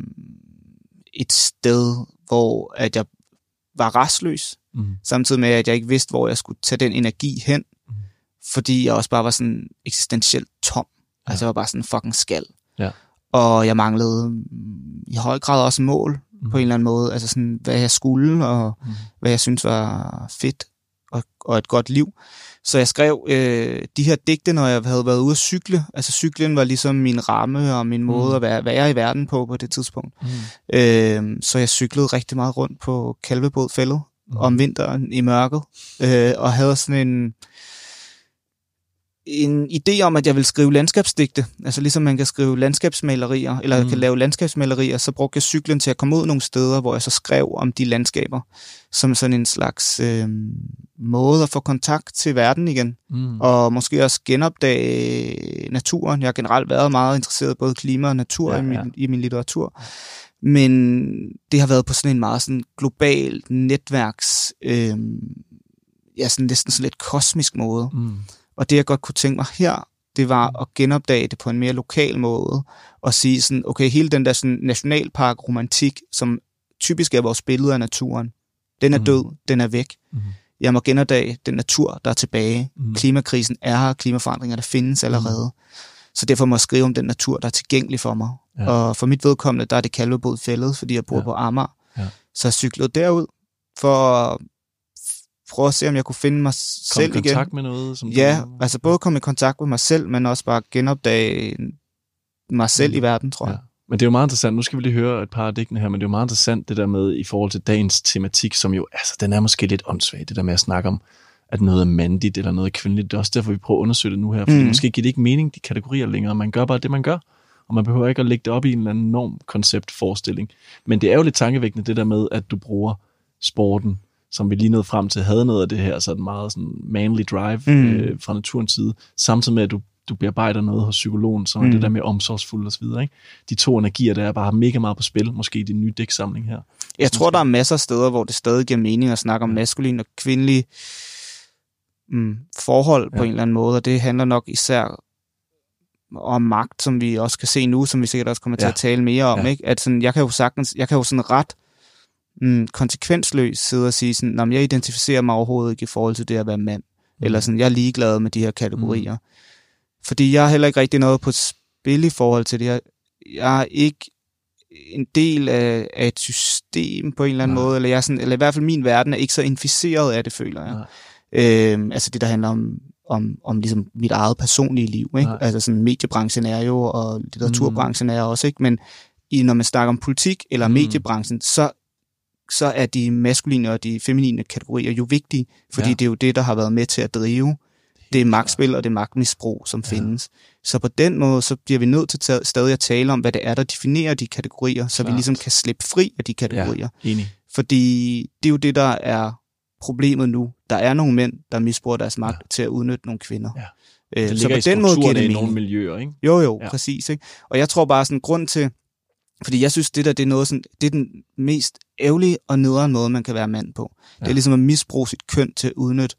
et sted, hvor at jeg var restløs, mm. samtidig med, at jeg ikke vidste, hvor jeg skulle tage den energi hen, mm. fordi jeg også bare var sådan eksistentielt tom. Ja. Altså jeg var bare sådan fucking skal. Ja. Og jeg manglede mm, i høj grad også mål mm. på en eller anden måde. Altså sådan, hvad jeg skulle, og mm. hvad jeg synes var fedt og, og et godt liv. Så jeg skrev øh, de her digte, når jeg havde været ude at cykle. Altså cyklen var ligesom min ramme og min måde mm. at være, være i verden på på det tidspunkt. Mm. Øh, så jeg cyklede rigtig meget rundt på Kalvebodfældet mm. om vinteren i mørket, øh, og havde sådan en en idé om, at jeg vil skrive landskabsdigte, altså ligesom man kan skrive landskabsmalerier, eller mm. kan lave landskabsmalerier, så brugte jeg cyklen til at komme ud nogle steder, hvor jeg så skrev om de landskaber, som sådan en slags øh, måde at få kontakt til verden igen, mm. og måske også genopdage naturen. Jeg har generelt været meget interesseret i både klima og natur ja, i, min, ja. i min litteratur, men det har været på sådan en meget sådan global netværks, øh, ja, sådan næsten sådan lidt kosmisk måde. Mm og det, jeg godt kunne tænke mig her, det var at genopdage det på en mere lokal måde, og sige sådan, okay, hele den der sådan nationalpark-romantik, som typisk er vores billede af naturen, den er mm. død, den er væk. Mm. Jeg må genopdage den natur, der er tilbage. Mm. Klimakrisen er her, klimaforandringer, der findes allerede. Mm. Så derfor må jeg skrive om den natur, der er tilgængelig for mig. Ja. Og for mit vedkommende, der er det Kalvebod fældet, fordi jeg bor ja. på Amager. Ja. Så jeg cyklede derud for prøve at se, om jeg kunne finde mig Kom selv igen. i kontakt med noget? Som ja, du... altså både komme i kontakt med mig selv, men også bare genopdage mig selv mm. i verden, tror jeg. Ja. Men det er jo meget interessant, nu skal vi lige høre et par af digtene her, men det er jo meget interessant det der med i forhold til dagens tematik, som jo, altså den er måske lidt åndssvag, det der med at snakke om, at noget er mandigt eller noget er kvindeligt. Det er også derfor, vi prøver at undersøge det nu her, fordi mm. måske giver det ikke mening, de kategorier længere. Man gør bare det, man gør, og man behøver ikke at lægge det op i en eller anden norm koncept forestilling. Men det er jo lidt tankevækkende det der med, at du bruger sporten som vi lige nåede frem til, havde noget af det her sådan meget sådan manly drive mm. øh, fra naturens side, samtidig med, at du, du bearbejder noget hos psykologen, som mm. er det der med omsorgsfuld og så videre. Ikke? De to energier, der er bare mega meget på spil, måske i din nye dæksamling her. Jeg tror, der er masser af steder, hvor det stadig giver mening at snakke om maskulin og kvindelig mm, forhold ja. på en eller anden måde, og det handler nok især om magt, som vi også kan se nu, som vi sikkert også kommer til ja. at tale mere om. Ja. Ikke? At sådan, jeg kan jo sagtens, jeg kan jo sådan ret mm, konsekvensløst sidde og sige sådan, jeg identificerer mig overhovedet ikke i forhold til det at være mand. Mm. Eller sådan, jeg er ligeglad med de her kategorier. Mm. Fordi jeg har heller ikke rigtig noget på spil i forhold til det her. Jeg er ikke en del af, af et system på en eller anden Nej. måde, eller, jeg er sådan, eller i hvert fald min verden er ikke så inficeret af det, føler jeg. Øhm, altså det, der handler om, om, om ligesom mit eget personlige liv. Ikke? Altså sådan mediebranchen er jo, og litteraturbranchen mm. er også, ikke? men i, når man snakker om politik eller mm. mediebranchen, så så er de maskuline og de feminine kategorier jo vigtige, fordi ja. det er jo det, der har været med til at drive det magtspil og det magtmisbrug, som ja. findes. Så på den måde, så bliver vi nødt til stadig at tale om, hvad det er, der definerer de kategorier, så Klart. vi ligesom kan slippe fri af de kategorier. Ja, enig. Fordi det er jo det, der er problemet nu. Der er nogle mænd, der misbruger deres magt ja. til at udnytte nogle kvinder. Ja. Øh, det så på den måde giver det i nogle miljøer, ikke? Jo, jo, ja. præcis. Ikke? Og jeg tror bare, sådan grund til, fordi jeg synes, det der det er, noget sådan, det er den mest ærgerlige og nederen måde, man kan være mand på. Ja. Det er ligesom at misbruge sit køn til at udnytte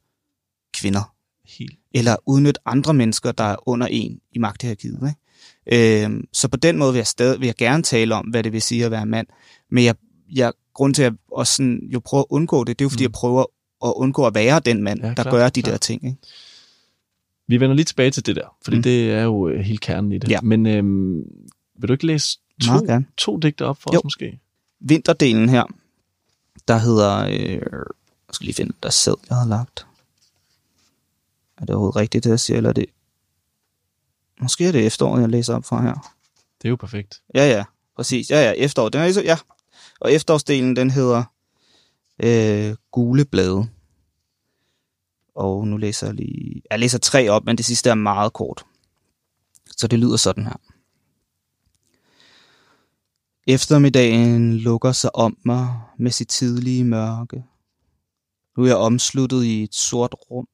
kvinder. Helt. Eller udnytte andre mennesker, der er under en i magthierarkiet. Ikke? Øhm, så på den måde vil jeg, stadig, vil jeg gerne tale om, hvad det vil sige at være mand. Men jeg, jeg, grund til at også sådan, jo prøve at undgå det, det er jo fordi, mm. jeg prøver at undgå at være den mand, ja, der klar, gør de klar. der ting. Ikke? Vi vender lige tilbage til det der, fordi mm. det er jo øh, helt kernen i det. Ja. Men øhm, vil du ikke læse to, gerne. to digte op for jo. os måske? Vinterdelen her, der hedder... Øh, jeg skal lige finde, der sæd, jeg har lagt. Er det overhovedet rigtigt, det jeg siger, eller er det... Måske er det efteråret, jeg læser op fra her. Det er jo perfekt. Ja, ja, præcis. Ja, ja, efterår. Den er, ja. Og efterårsdelen, den hedder øh, Gule blade. Og nu læser jeg lige... Jeg læser tre op, men det sidste er meget kort. Så det lyder sådan her. Eftermiddagen lukker sig om mig med sit tidlige mørke. Nu er jeg omsluttet i et sort rum.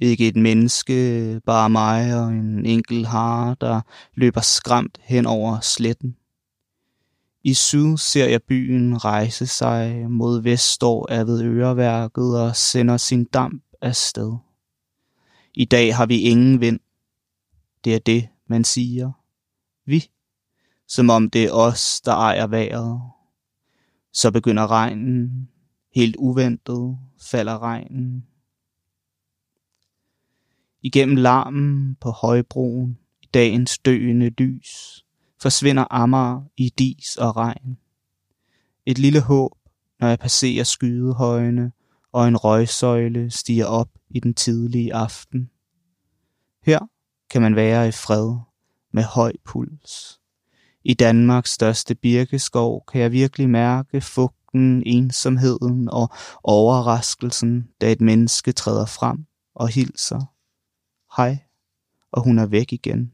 Ikke et menneske, bare mig og en enkelt hare, der løber skræmt hen over sletten. I syd ser jeg byen rejse sig mod vest står ved øreværket og sender sin damp afsted. I dag har vi ingen vind. Det er det, man siger. Vi som om det er os, der ejer vejret. Så begynder regnen. Helt uventet falder regnen. Igennem larmen på højbroen i dagens døende lys forsvinder Amager i dis og regn. Et lille håb, når jeg passerer skydehøjene, og en røgsøjle stiger op i den tidlige aften. Her kan man være i fred med høj puls. I Danmarks største birkeskov kan jeg virkelig mærke fugten, ensomheden og overraskelsen, da et menneske træder frem og hilser. hej, og hun er væk igen.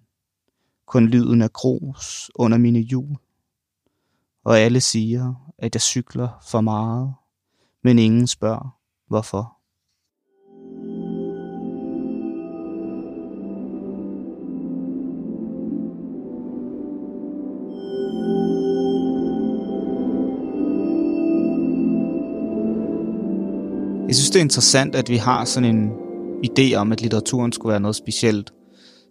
Kun lyden af grus under mine hjul. Og alle siger, at jeg cykler for meget, men ingen spørger, hvorfor. Synes, det er interessant, at vi har sådan en idé om, at litteraturen skulle være noget specielt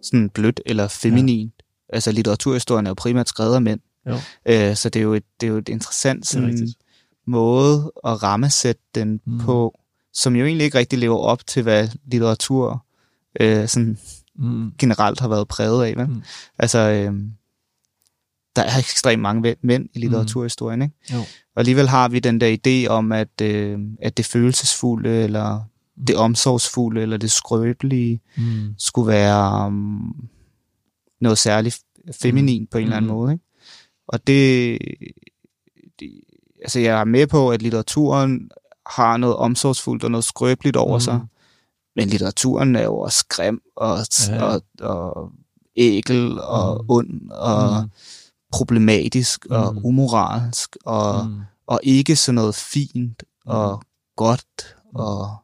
sådan blødt eller feminin. Ja. Altså litteraturhistorien er jo primært skrevet af mænd. Jo. Øh, så det er jo et, det er jo et interessant sådan, måde at rammesætte den mm. på, som jo egentlig ikke rigtig lever op til, hvad litteratur øh, sådan mm. generelt har været præget af. Vel? Mm. Altså, øh, der er ekstremt mange mænd i litteraturhistorien, ikke? Jo. Og alligevel har vi den der idé om, at, øh, at det følelsesfulde, eller det omsorgsfulde, eller det skrøbelige, mm. skulle være um, noget særligt feminin mm. på en eller anden mm. måde, ikke? Og det, det, altså jeg er med på, at litteraturen har noget omsorgsfuldt og noget skrøbeligt over mm. sig, men litteraturen er jo også grim og, ja. og, og ækel og mm. ond og mm. Problematisk mm. og umoralsk og, mm. og ikke sådan noget fint og mm. godt og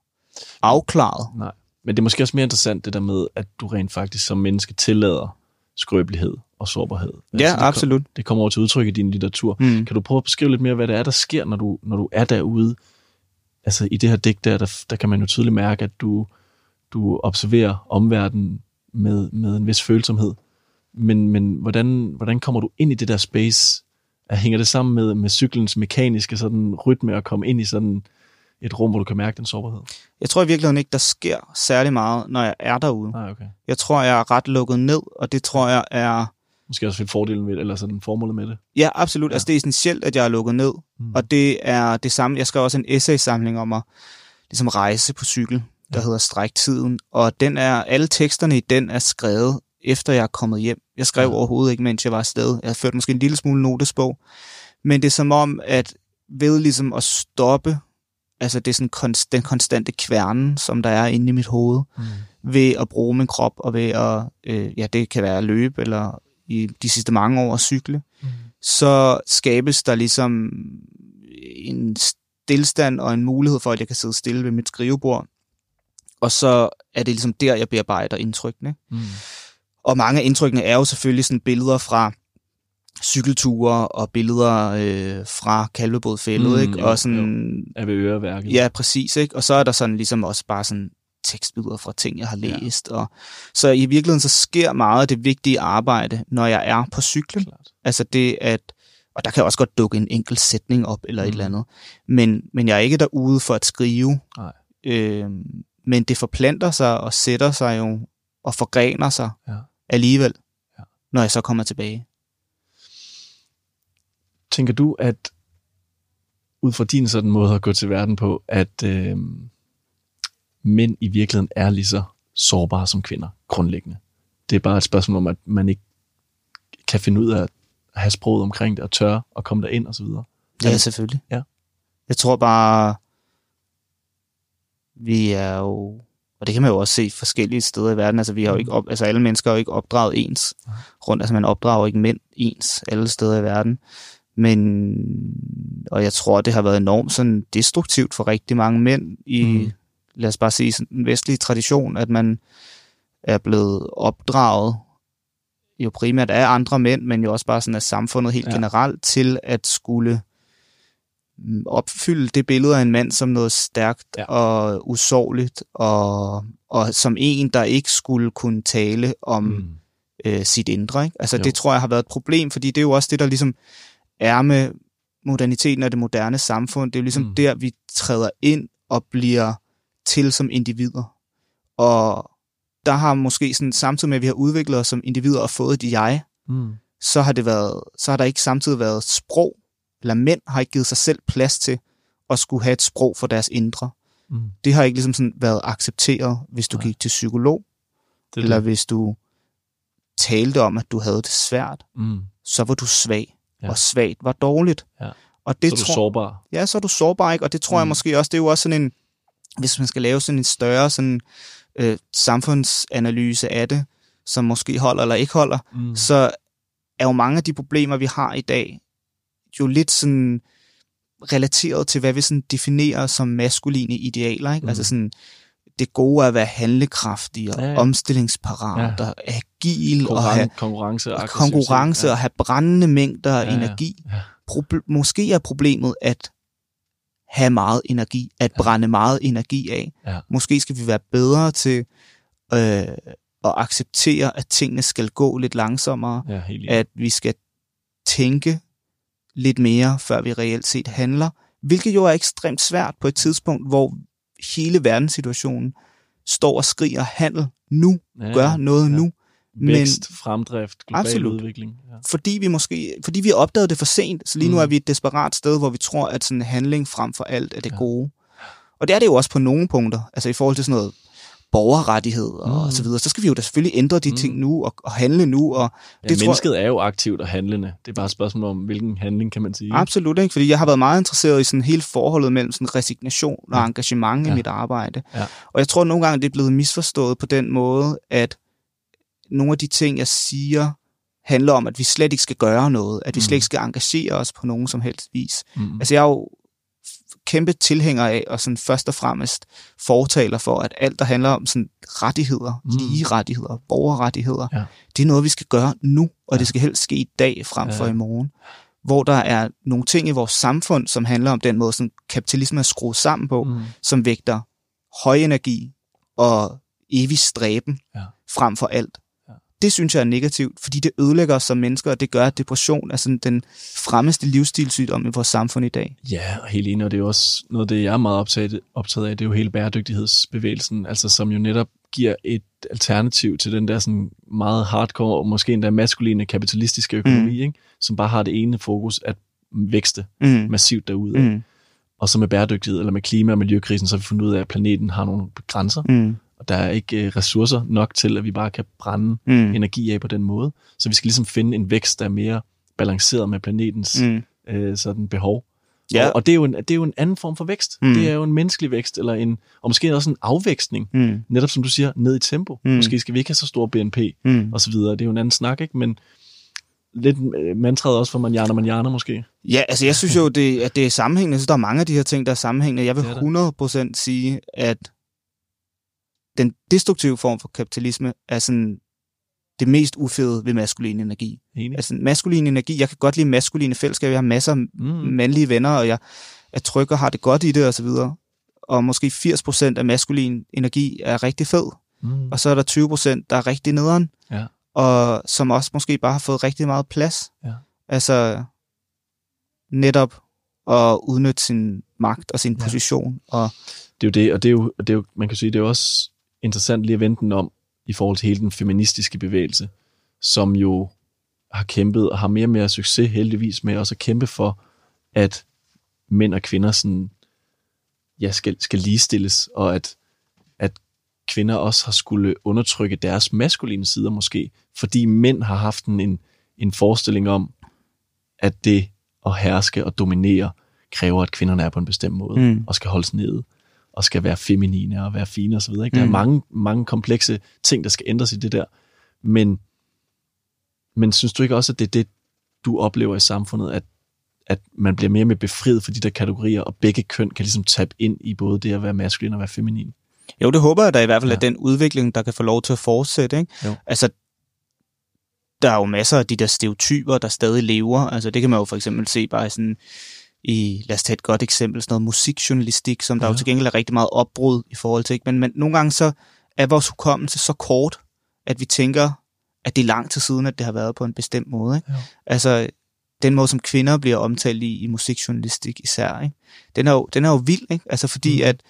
afklaret. Nej. Men det er måske også mere interessant det der med, at du rent faktisk som menneske tillader skrøbelighed og sårbarhed. Ja, altså, det absolut. Kom, det kommer over til udtryk i din litteratur. Mm. Kan du prøve at beskrive lidt mere, hvad det er, der sker, når du, når du er derude? Altså i det her digt der, der, der kan man jo tydeligt mærke, at du, du observerer omverdenen med, med en vis følsomhed. Men, men hvordan, hvordan kommer du ind i det der space? Hænger det sammen med, med cyklens mekaniske sådan, rytme at komme ind i sådan et rum, hvor du kan mærke den sårbarhed? Jeg tror i virkeligheden ikke, der sker særlig meget, når jeg er derude. Nej, okay. Jeg tror, jeg er ret lukket ned, og det tror jeg er... Måske også fordelen ved eller sådan formålet med det. Ja, absolut. Ja. Altså, det er essentielt, at jeg er lukket ned. Mm. Og det er det samme. Jeg skrev også en essay-samling om at ligesom rejse på cykel, der ja. hedder Stræktiden. Og den er, alle teksterne i den er skrevet, efter jeg er kommet hjem. Jeg skrev ja. overhovedet ikke, mens jeg var afsted. Jeg har ført måske en lille smule notesbog. Men det er som om, at ved ligesom at stoppe Altså det er sådan konst, den konstante kværnen, som der er inde i mit hoved, mm. ved at bruge min krop, og ved at, øh, ja, det kan være at løbe, eller i de sidste mange år at cykle, mm. så skabes der ligesom en stillstand og en mulighed for, at jeg kan sidde stille ved mit skrivebord. Og så er det ligesom der, jeg bearbejder indtrykkene. Mm. Og mange af indtrykkene er jo selvfølgelig sådan billeder fra cykelture og billeder øh, fra Kalvebodfældet, mm, ikke? Jo, og sådan, jo. Af øreværket. Ja, præcis, ikke? Og så er der sådan ligesom også bare sådan tekstbilleder fra ting, jeg har læst. Ja. Og, så i virkeligheden så sker meget af det vigtige arbejde, når jeg er på cyklen. Klart. Altså det at, og der kan også godt dukke en enkelt sætning op eller mm. et eller andet. Men, men jeg er ikke derude for at skrive. Nej. Øh, men det forplanter sig og sætter sig jo og forgrener sig ja. Alligevel, ja. når jeg så kommer tilbage. Tænker du, at ud fra din sådan måde at gå til verden på, at øh, mænd i virkeligheden er lige så sårbare som kvinder, grundlæggende? Det er bare et spørgsmål om, at man ikke kan finde ud af at have sproget omkring det, og tør at komme derind og så videre. Ja, selvfølgelig. Ja. Jeg tror bare, vi er jo, og det kan man jo også se forskellige steder i verden, altså vi har jo ikke op, altså alle mennesker er jo ikke opdraget ens rundt, altså man opdrager ikke mænd ens alle steder i verden. Men, og jeg tror, det har været enormt sådan destruktivt for rigtig mange mænd i, mm. lad os bare sige, en vestlig tradition, at man er blevet opdraget jo primært af andre mænd, men jo også bare sådan af samfundet helt ja. generelt til at skulle mm, opfylde det billede af en mand som noget stærkt ja. og usårligt, og, og som en, der ikke skulle kunne tale om mm. øh, sit indre. Ikke? Altså jo. det tror jeg har været et problem, fordi det er jo også det, der ligesom er med moderniteten og det moderne samfund. Det er jo ligesom mm. der, vi træder ind og bliver til som individer. Og der har måske sådan, samtidig med, at vi har udviklet os som individer og fået et jeg, mm. så har det været, så har der ikke samtidig været sprog, eller mænd har ikke givet sig selv plads til at skulle have et sprog for deres indre. Mm. Det har ikke ligesom sådan været accepteret, hvis du Nej. gik til psykolog, det eller det. hvis du talte om, at du havde det svært, mm. så var du svag ja. og svagt var dårligt. Ja. Og det så er du tror, sårbar. Ja, så er du sårbar, ikke? Og det tror mm. jeg måske også, det er jo også sådan en, hvis man skal lave sådan en større sådan øh, samfundsanalyse af det, som måske holder eller ikke holder, mm. så er jo mange af de problemer, vi har i dag, jo lidt sådan relateret til, hvad vi sådan definerer som maskuline idealer. Ikke? Altså mm. Altså sådan, det gode er at være handlekraftig og ja, ja. omstillingsparat ja. og agil Konkurren- og have konkurrence, og, konkurrence ja. og have brændende mængder af ja, energi. Ja. Proble- måske er problemet at have meget energi, at ja. brænde meget energi af. Ja. Måske skal vi være bedre til øh, at acceptere, at tingene skal gå lidt langsommere, ja, at vi skal tænke lidt mere, før vi reelt set handler, hvilket jo er ekstremt svært på et tidspunkt, hvor hele verdenssituationen står og skriger handel nu, ja, gør noget ja. nu. Vækst, Men, fremdrift, global absolut, udvikling. Ja. Fordi vi måske, fordi vi opdagede det for sent, så lige mm. nu er vi et desperat sted, hvor vi tror, at sådan handling frem for alt er det ja. gode. Og det er det jo også på nogle punkter, altså i forhold til sådan noget borgerrettighed og, mm. og så videre, så skal vi jo da selvfølgelig ændre de mm. ting nu og, og handle nu. Og det ja, tror, mennesket er jo aktivt og handlende. Det er bare et spørgsmål om, hvilken handling kan man sige. Absolut, ikke? fordi jeg har været meget interesseret i sådan hele forholdet mellem sådan resignation og ja. engagement ja. i mit arbejde. Ja. Og jeg tror nogle gange, det er blevet misforstået på den måde, at nogle af de ting, jeg siger, handler om, at vi slet ikke skal gøre noget, at vi mm. slet ikke skal engagere os på nogen som helst vis. Mm. Altså jeg er jo kæmpe tilhænger af, og sådan først og fremmest fortaler for, at alt, der handler om sådan rettigheder, mm. lige rettigheder, borgerrettigheder, ja. det er noget, vi skal gøre nu, og ja. det skal helst ske i dag frem for ja. i morgen. Hvor der er nogle ting i vores samfund, som handler om den måde, som kapitalismen er skruet sammen på, mm. som vægter høj energi og evig stræben ja. frem for alt det synes jeg er negativt, fordi det ødelægger os som mennesker, og det gør, at depression er sådan den fremmeste livsstilssygdom i vores samfund i dag. Ja, og helt enig, og det er jo også noget, det jeg er meget optaget, optaget af, det er jo hele bæredygtighedsbevægelsen, altså som jo netop giver et alternativ til den der sådan meget hardcore, og måske endda maskuline kapitalistiske økonomi, mm. ikke? som bare har det ene fokus at vækste mm. massivt derude. Mm. Og så med bæredygtighed, eller med klima- og miljøkrisen, så har vi fundet ud af, at planeten har nogle grænser. Mm og der er ikke øh, ressourcer nok til, at vi bare kan brænde mm. energi af på den måde. Så vi skal ligesom finde en vækst, der er mere balanceret med planetens mm. øh, sådan behov. Ja. Og, og det, er jo en, det er jo en anden form for vækst. Mm. Det er jo en menneskelig vækst, eller en, og måske også en afvækstning. Mm. Netop som du siger, ned i tempo. Mm. Måske skal vi ikke have så stor BNP, mm. og så videre. Det er jo en anden snak, ikke? Men lidt øh, mantraet også for manjana manjana måske. Ja, altså jeg synes jo, det, at det er sammenhængende. Synes, der er mange af de her ting, der er sammenhængende. Jeg vil 100% sige, at den destruktive form for kapitalisme er sådan det mest ufede ved maskulin energi. Enig. Altså maskulin energi, jeg kan godt lide maskuline fællesskaber, jeg har masser af mm. mandlige venner, og jeg er tryg og har det godt i det, og så videre. Og måske 80% af maskulin energi er rigtig fed, mm. og så er der 20%, der er rigtig nederen, ja. og som også måske bare har fået rigtig meget plads. Ja. Altså netop at udnytte sin magt og sin ja. position. Og det er jo det, og det er jo, det er jo, man kan sige, det er jo også interessant lige at vente den om i forhold til hele den feministiske bevægelse, som jo har kæmpet og har mere og mere succes heldigvis med også at kæmpe for, at mænd og kvinder sådan, ja, skal, skal ligestilles, og at, at kvinder også har skulle undertrykke deres maskuline sider måske, fordi mænd har haft en, en forestilling om, at det at herske og dominere kræver, at kvinderne er på en bestemt måde, mm. og skal holdes nede og skal være feminine og være fine osv. Ikke? Der er mm. mange, mange komplekse ting, der skal ændres i det der. Men, men synes du ikke også, at det er det, du oplever i samfundet, at, at man bliver mere og mere befriet for de der kategorier, og begge køn kan ligesom tabe ind i både det at være maskulin og være feminin? Jo, det håber jeg da i hvert fald, ja. at den udvikling, der kan få lov til at fortsætte. Ikke? Jo. Altså, der er jo masser af de der stereotyper, der stadig lever. Altså, det kan man jo for eksempel se bare i sådan i, lad os tage et godt eksempel, sådan noget musikjournalistik, som der ja. jo til gengæld er rigtig meget opbrud i forhold til. Ikke? Men, men nogle gange så er vores hukommelse så kort, at vi tænker, at det er lang tid siden, at det har været på en bestemt måde. Ikke? Ja. Altså, den måde, som kvinder bliver omtalt i, i musikjournalistik især, ikke? Den, er jo, den er jo vild, ikke? Altså fordi, mm. at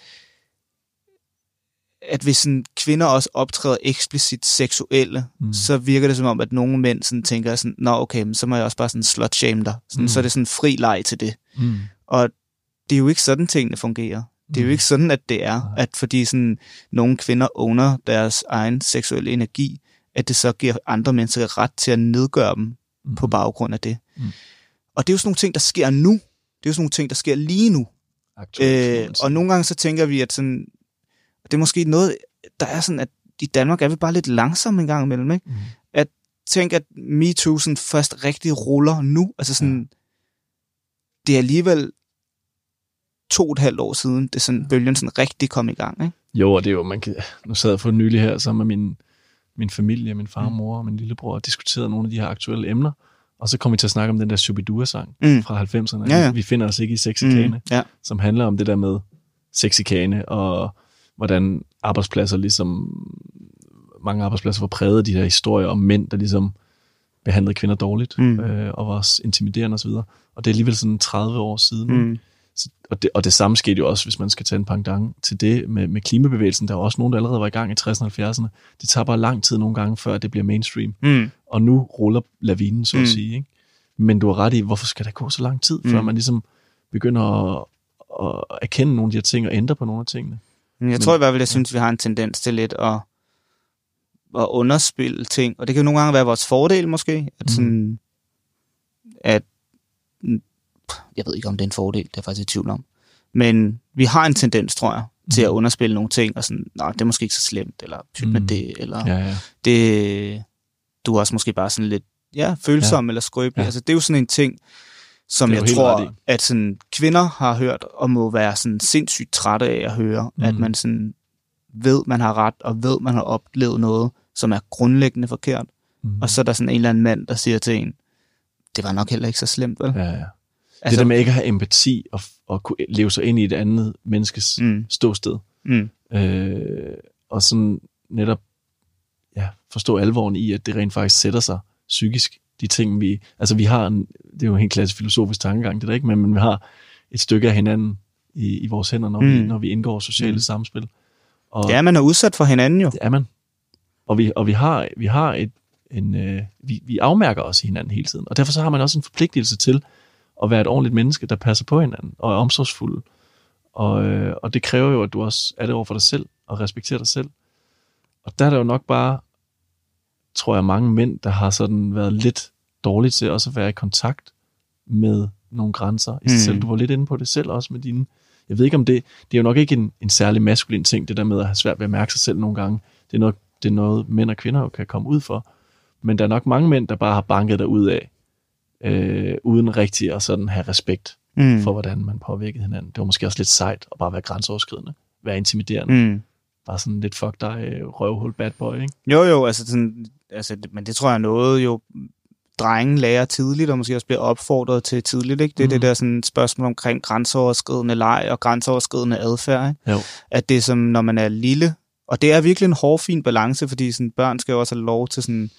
at hvis sådan, kvinder også optræder eksplicit seksuelle, mm. så virker det som om, at nogle mænd sådan, tænker sådan, nå okay, men så må jeg også bare sådan slut shame dig. Sådan, mm. Så er det sådan fri leg til det. Mm. Og det er jo ikke sådan, tingene fungerer. Det er jo mm. ikke sådan, at det er, at fordi sådan, nogle kvinder owner deres egen seksuelle energi, at det så giver andre mennesker ret til at nedgøre dem mm. på baggrund af det. Mm. Og det er jo sådan nogle ting, der sker nu. Det er jo sådan nogle ting, der sker lige nu. Aktuelt, øh, og nogle gange så tænker vi, at sådan, det er måske noget, der er sådan, at i Danmark er vi bare lidt langsomme en gang imellem, ikke? Mm. At tænk, at MeToo sådan først rigtig ruller nu. Altså sådan, ja. Det er alligevel to og et halvt år siden, det sådan, bølgen sådan rigtig kom i gang, ikke? Jo, og det er jo, man kan, nu sad jeg for nylig her sammen med min, min familie, min far og mor og min lillebror, og diskuterede nogle af de her aktuelle emner, og så kom vi til at snakke om den der Shubidua-sang Mm. fra 90'erne. Ja, ja. Vi finder os ikke i sexikane, mm. ja. som handler om det der med sexikane, og hvordan arbejdspladser ligesom, mange arbejdspladser var præget af de her historier om mænd, der ligesom behandlede kvinder dårligt, Mm. øh, og var intimiderende osv. Og det er alligevel sådan 30 år siden. Mm. Så, og, det, og det samme skete jo også, hvis man skal tage en pendant til det med, med klimabevægelsen. Der var også nogen, der allerede var i gang i 60'erne og 70'erne. Det tager bare lang tid nogle gange, før det bliver mainstream. Mm. Og nu ruller lavinen, så at Mm. sige. Ikke? Men du har ret i, hvorfor skal der gå så lang tid, før Mm. man ligesom begynder at, at erkende nogle af de her ting og ændre på nogle af tingene? Jeg Men- tror i hvert fald, jeg synes, vi har en tendens til lidt at, at underspille ting. Og det kan jo nogle gange være vores fordel måske. At Mm. sådan, at, jeg ved ikke, om det er en fordel, det er jeg faktisk i tvivl om. Men vi har en tendens, tror jeg, til at Mm. underspille nogle ting, og sådan, nej, det er måske ikke så slemt, eller pyt med Mm. det, eller Ja, ja. det, du er også måske bare sådan lidt ja, følsom ja. eller skrøbelig. Ja. Altså, det er jo sådan en ting, som jeg tror, at sådan, kvinder har hørt, og må være sådan sindssygt trætte af at høre, mm. at man sådan ved, man har ret, og ved, man har oplevet noget, som er grundlæggende forkert. Mm. Og så er der sådan en eller anden mand, der siger til en, det var nok heller ikke så slemt, vel? Ja, ja. Altså, det der med ikke at have empati og, og kunne leve sig ind i et andet menneskes mm. Ståsted. mm, Øh, og sådan netop ja, forstå alvoren i, at det rent faktisk sætter sig psykisk. De ting, vi... Altså, vi har en... Det er jo en helt klassisk filosofisk tankegang, det der ikke, men, men vi har et stykke af hinanden i, i vores hænder, når, mm. vi, når vi indgår sociale mm. Samspil. Og ja, man er udsat for hinanden jo. det er man. Og vi, og vi har, vi har et, en, øh, vi, vi afmærker os hinanden hele tiden. Og derfor så har man også en forpligtelse til at være et ordentligt menneske, der passer på hinanden og er omsorgsfuld. Og, øh, og det kræver jo, at du også er det over for dig selv og respekterer dig selv. Og der er der jo nok bare, tror jeg, mange mænd, der har sådan været lidt dårlige til også at være i kontakt med nogle grænser i sig Mm. selv. Du var lidt inde på det selv også med dine... Jeg ved ikke om det... Det er jo nok ikke en, en særlig maskulin ting, det der med at have svært ved at mærke sig selv nogle gange. Det er noget, det er noget mænd og kvinder jo kan komme ud for. Men der er nok mange mænd, der bare har banket dig ud af, øh, uden rigtig at sådan have respekt Mm. for, hvordan man påvirker hinanden. Det var måske også lidt sejt at bare være grænseoverskridende. Være intimiderende. Mm. Bare sådan lidt fuck dig, røvhul bad boy, ikke? Jo, jo, altså, sådan, altså men det tror jeg er noget, jo drengen lærer tidligt, og måske også bliver opfordret til tidligt. Ikke? Det er mm. det der sådan, spørgsmål omkring grænseoverskridende leg og grænseoverskridende adfærd. Ikke? Jo. At det er som, når man er lille, og det er virkelig en hårfin balance, fordi sådan, børn skal jo også have lov til sådan,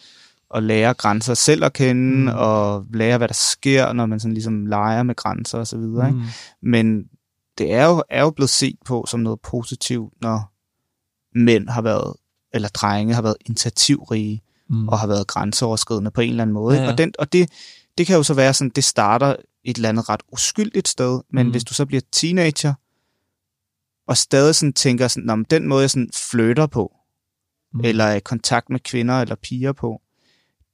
at lære grænser selv at kende, Mm. og lære, hvad der sker, når man sådan ligesom leger med grænser osv. Mm. Mm. Men det er jo, er jo blevet set på som noget positivt, når mænd har været, eller drenge har været initiativrige, Mm. og har været grænseoverskridende på en eller anden måde. Ja, Ja. Og, den, og det, det kan jo så være sådan, det starter et eller andet ret uskyldigt sted, men mm. hvis du så bliver teenager, og stadig sådan tænker sådan, "Nå, men den måde, jeg sådan flytter på, Mm. eller er i kontakt med kvinder eller piger på,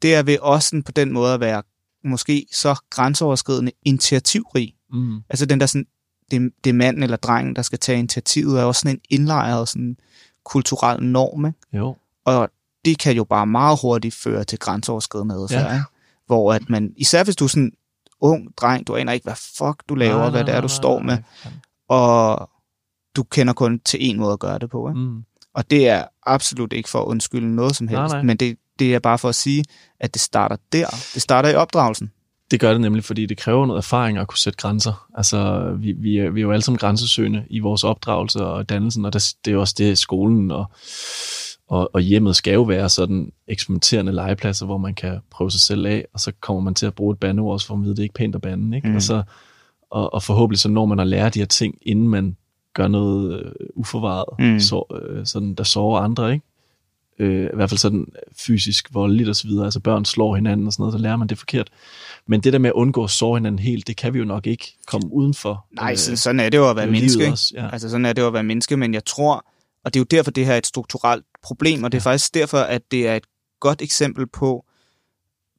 det er ved også sådan på den måde at være måske så grænseoverskridende initiativrig. Mm. Altså den der sådan, det, det er manden eller drengen, der skal tage initiativet, er også sådan en indlejret sådan kulturel norm, ikke? Jo. Og det kan jo bare meget hurtigt føre til grænseoverskridende adfærd, Ja. hvor at man, især hvis du er sådan ung dreng, du aner ikke, hvad fuck du laver, Nej, hvad nej, det er, du nej, står nej. med, og du kender kun til en måde at gøre det på. Ikke? Mm. Og det er absolut ikke for at undskylde noget som helst, Nej, nej. men det, det er bare for at sige, at det starter der. Det starter i opdragelsen. Det gør det nemlig, fordi det kræver noget erfaring at kunne sætte grænser. Altså, vi, vi, er, vi er jo alle sammen grænsesøgende i vores opdragelse og dannelsen, og det, det er jo også det, skolen og, og, og hjemmet skal jo være sådan eksperimenterende legepladser, hvor man kan prøve sig selv af, og så kommer man til at bruge et bandeord, også for at vide, det er ikke pænt at bande. Ikke? Mm. Og, så, og, og forhåbentlig så når man at lære de her ting, inden man gør noget øh, uforvaret, Mm. så, øh, sådan, der sårer andre, ikke? Øh, I hvert fald sådan fysisk voldeligt og så videre. Altså børn slår hinanden og sådan noget, så lærer man det forkert. Men det der med at undgå at såre hinanden helt, det kan vi jo nok ikke komme udenfor. Nej, Øh, så, sådan er det jo at være menneske. også, ja. Altså sådan er det jo at være menneske, men jeg tror, og det er jo derfor, det her er et strukturelt problem, og det er Ja. faktisk derfor, at det er et godt eksempel på,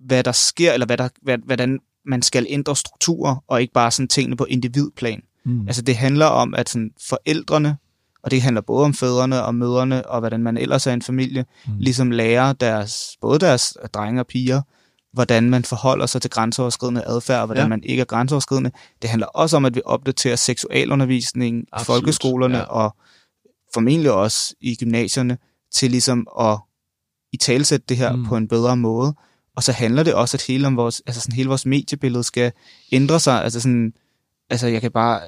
hvad der sker, eller hvad der, hvad, hvordan man skal ændre strukturer, og ikke bare sådan tingene på individplan. Mm. Altså det handler om, at sådan forældrene Og det handler både om fædrene og mødrene, og hvordan man ellers er en familie, mm. ligesom lærer deres, både deres drenge og piger, hvordan man forholder sig til grænseoverskridende adfærd, og hvordan ja. man ikke er grænseoverskridende. Det handler også om, at vi opdaterer seksualundervisning i folkeskolerne, ja. og formentlig også i gymnasierne, til ligesom at i talsætte det her mm. på en bedre måde. Og så handler det også, at hele, om vores, altså sådan, hele vores mediebillede skal ændre sig. Altså, sådan, altså jeg kan bare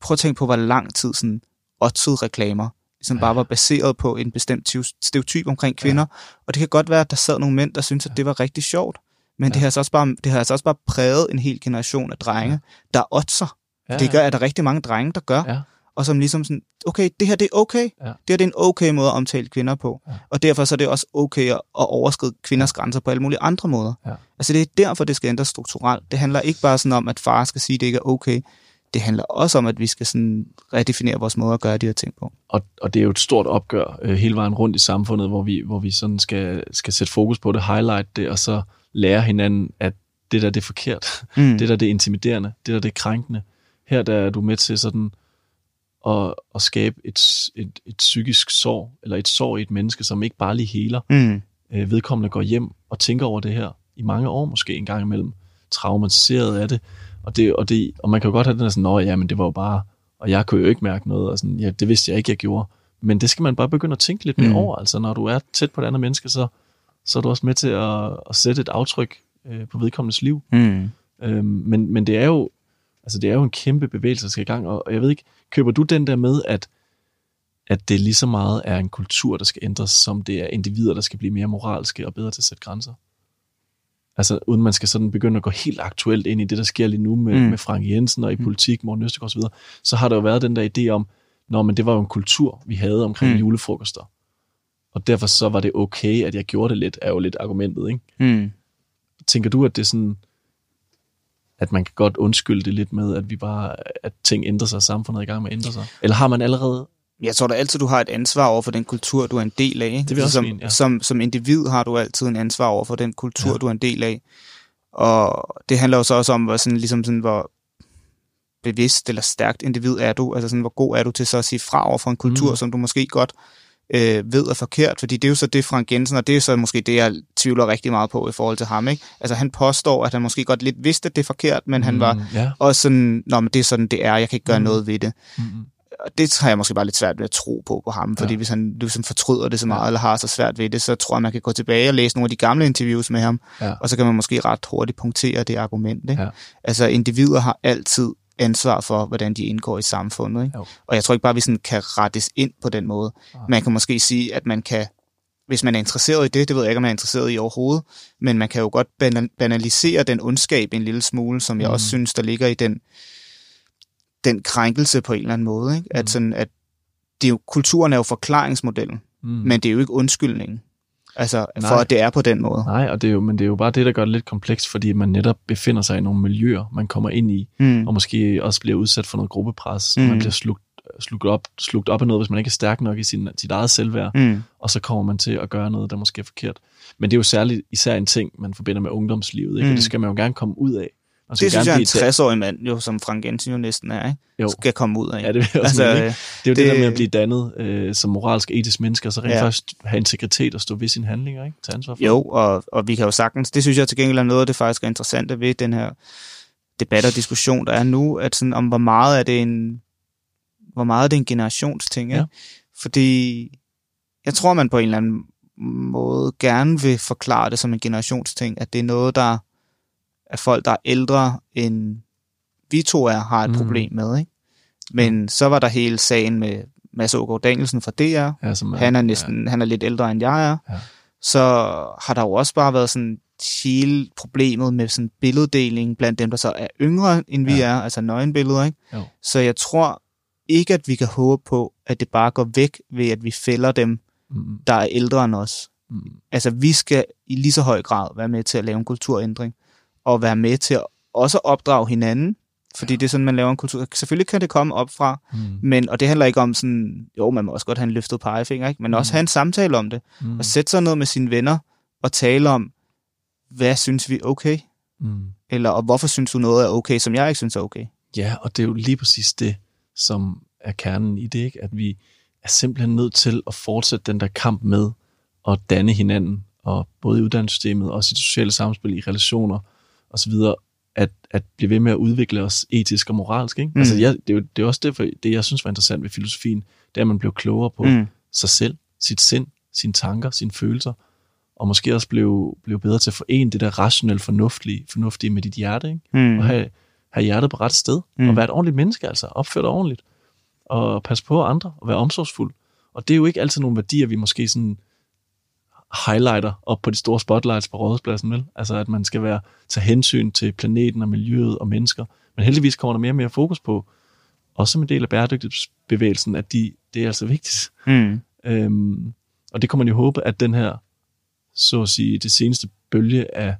prøve at tænke på, hvor lang tid sådan reklamer som ja. bare var baseret på en bestemt stereotyp omkring kvinder. Ja. Og det kan godt være, at der sad nogle mænd, der syntes, at det var rigtig sjovt. Men ja. det, har altså også bare, det har altså også bare præget en hel generation af drenge, ja. der otter. Ja, ja. Det gør, at der er rigtig mange drenge, der gør. Ja. Og som ligesom sådan, okay, det her det er okay. Ja. Det her det er en okay måde at omtale kvinder på. Ja. Og derfor så er det også okay at, overskride kvinders grænser på alle mulige andre måder. Ja. Altså det er derfor, det skal ændres strukturelt. Det handler ikke bare sådan om, at far skal sige, at det ikke er okay det handler også om, at vi skal sådan redefinere vores måde at gøre de her ting på. Og, og det er jo et stort opgør øh, hele vejen rundt i samfundet, hvor vi, hvor vi sådan skal, skal sætte fokus på det, highlight det, og så lære hinanden, at det der det er forkert, mm. det der det er intimiderende, det der det er krænkende. Her der er du med til sådan at, at skabe et, et, et psykisk sår, eller et sår i et menneske, som ikke bare lige heler. Mm. Øh, vedkommende går hjem og tænker over det her i mange år måske en gang imellem, traumatiseret af det, og, det, og, det, og man kan jo godt have den sådan, at ja, men det var jo bare, og jeg kunne jo ikke mærke noget, og sådan, ja, det vidste jeg ikke, jeg gjorde. Men det skal man bare begynde at tænke lidt mere mm. over. Altså, når du er tæt på et andet menneske, så, så er du også med til at, at sætte et aftryk øh, på vedkommendes liv. Mm. Øhm, men, men det er jo altså det er jo en kæmpe bevægelse, der skal i gang, og jeg ved ikke, køber du den der med, at, at det lige så meget er en kultur, der skal ændres, som det er individer, der skal blive mere moralske og bedre til at sætte grænser? Altså uden man skal sådan begynde at gå helt aktuelt ind i det, der sker lige nu med, mm. med Frank Jensen og i mm. politik, Morten Østegård osv., så har der jo været den der idé om, når men det var jo en kultur, vi havde omkring mm. julefrokoster. Og derfor så var det okay, at jeg gjorde det lidt, er jo lidt argumentet, ikke? Mm. Tænker du, at det er sådan, at man kan godt undskylde det lidt med, at vi bare, at ting ændrer sig, samfundet er i gang med at ændre sig? Eller har man allerede jeg tror da altid, du har et ansvar over for den kultur, du er en del af. Ikke? Det vil som, mene, ja. som, som individ har du altid en ansvar over for den kultur, ja. du er en del af. Og det handler jo så også om, hvor, sådan, ligesom sådan, hvor bevidst eller stærkt individ er du. Altså sådan, hvor god er du til så at sige fra over for en kultur, mm. som du måske godt øh, ved er forkert. Fordi det er jo så det, Frank Jensen, og det er så måske det, jeg tvivler rigtig meget på i forhold til ham. Ikke? Altså han påstår, at han måske godt lidt vidste, at det er forkert, men mm, han var yeah. også sådan, Nå, men det er sådan, det er, jeg kan ikke gøre mm. noget ved det. Mm og det har jeg måske bare lidt svært ved at tro på på ham, fordi ja. hvis han ligesom fortryder det så meget, ja. eller har så svært ved det, så tror jeg, man kan gå tilbage og læse nogle af de gamle interviews med ham, ja. og så kan man måske ret hurtigt punktere det argument. Ikke? Ja. Altså individer har altid ansvar for, hvordan de indgår i samfundet. Ikke? Og jeg tror ikke bare, at vi sådan kan rettes ind på den måde. Ja. Man kan måske sige, at man kan, hvis man er interesseret i det, det ved jeg ikke, om man er interesseret i overhovedet, men man kan jo godt banalisere den ondskab en lille smule, som jeg mm. også synes, der ligger i den den krænkelse på en eller anden måde. Ikke? At, mm. sådan, at det er jo, kulturen er jo forklaringsmodellen, mm. men det er jo ikke undskyldningen. Altså, Nej. for at det er på den måde. Nej, og det er jo, men det er jo bare det, der gør det lidt komplekst, fordi man netop befinder sig i nogle miljøer, man kommer ind i, mm. og måske også bliver udsat for noget gruppepres, mm. man bliver slugt, slugt, op, slugt op af noget, hvis man ikke er stærk nok i sin, sit eget selvværd, mm. og så kommer man til at gøre noget, der måske er forkert. Men det er jo særligt især en ting, man forbinder med ungdomslivet, ikke? Mm. og det skal man jo gerne komme ud af. Og det synes jeg, en 60-årig mand, jo, som Frank Jensen jo næsten er, ikke? Jo. skal komme ud af. Ja, det, vil altså, mene, det er jo det, det der med at blive dannet øh, som moralsk etisk menneske, og så rent ja. faktisk have integritet og stå ved sine handlinger, ikke? Tage ansvar for Jo, og, og vi kan jo sagtens, det synes jeg til gengæld er noget af det faktisk er interessante ved den her debat og diskussion, der er nu, at sådan, om hvor meget er det en, hvor meget er det en generationsting, ikke? Ja. Fordi jeg tror, man på en eller anden måde gerne vil forklare det som en generationsting, at det er noget, der at folk, der er ældre end vi to er, har et mm. problem med. Ikke? Men så var der hele sagen med Mads Ågaard Danielsen fra DR. Ja, er, han er næsten, ja. han er lidt ældre end jeg er. Ja. Så har der jo også bare været sådan hele problemet med sådan billeddeling blandt dem, der så er yngre end vi ja. er, altså nøgenbilleder. Ikke? Jo. Så jeg tror ikke, at vi kan håbe på, at det bare går væk ved, at vi fælder dem, mm. der er ældre end os. Mm. Altså vi skal i lige så høj grad være med til at lave en kulturændring at være med til at også opdrage hinanden, fordi ja. det er sådan, man laver en kultur. Selvfølgelig kan det komme op fra, mm. men, og det handler ikke om sådan, jo, man må også godt have en løftet pegefinger, ikke? men mm. også have en samtale om det, mm. og sætte sig ned med sine venner og tale om, hvad synes vi okay? Mm. Eller og hvorfor synes du noget er okay, som jeg ikke synes er okay? Ja, og det er jo lige præcis det, som er kernen i det, ikke? at vi er simpelthen nødt til at fortsætte den der kamp med at danne hinanden, og både i uddannelsessystemet, og i det sociale samspil, i relationer osv., at, at blive ved med at udvikle os etisk og moralsk. Ikke? Mm. Altså, jeg, det, er jo, det er også derfor, det jeg synes var interessant ved filosofien, det er, at man blev klogere på mm. sig selv, sit sind, sine tanker, sine følelser, og måske også blev, blev bedre til at forene det der rationelle, fornuftige, fornuftige med dit hjerte, ikke? Mm. og have, have hjertet på ret sted, mm. og være et ordentligt menneske, altså opføre dig ordentligt, og passe på andre, og være omsorgsfuld. Og det er jo ikke altid nogle værdier, vi måske sådan highlighter op på de store spotlights på rådhuspladsen, vel? Altså, at man skal være tage hensyn til planeten og miljøet og mennesker. Men heldigvis kommer der mere og mere fokus på, også som en del af bæredygtighedsbevægelsen, at de, det er altså vigtigt. Mm. Øhm, og det kommer man jo håbe, at den her, så at sige, det seneste bølge af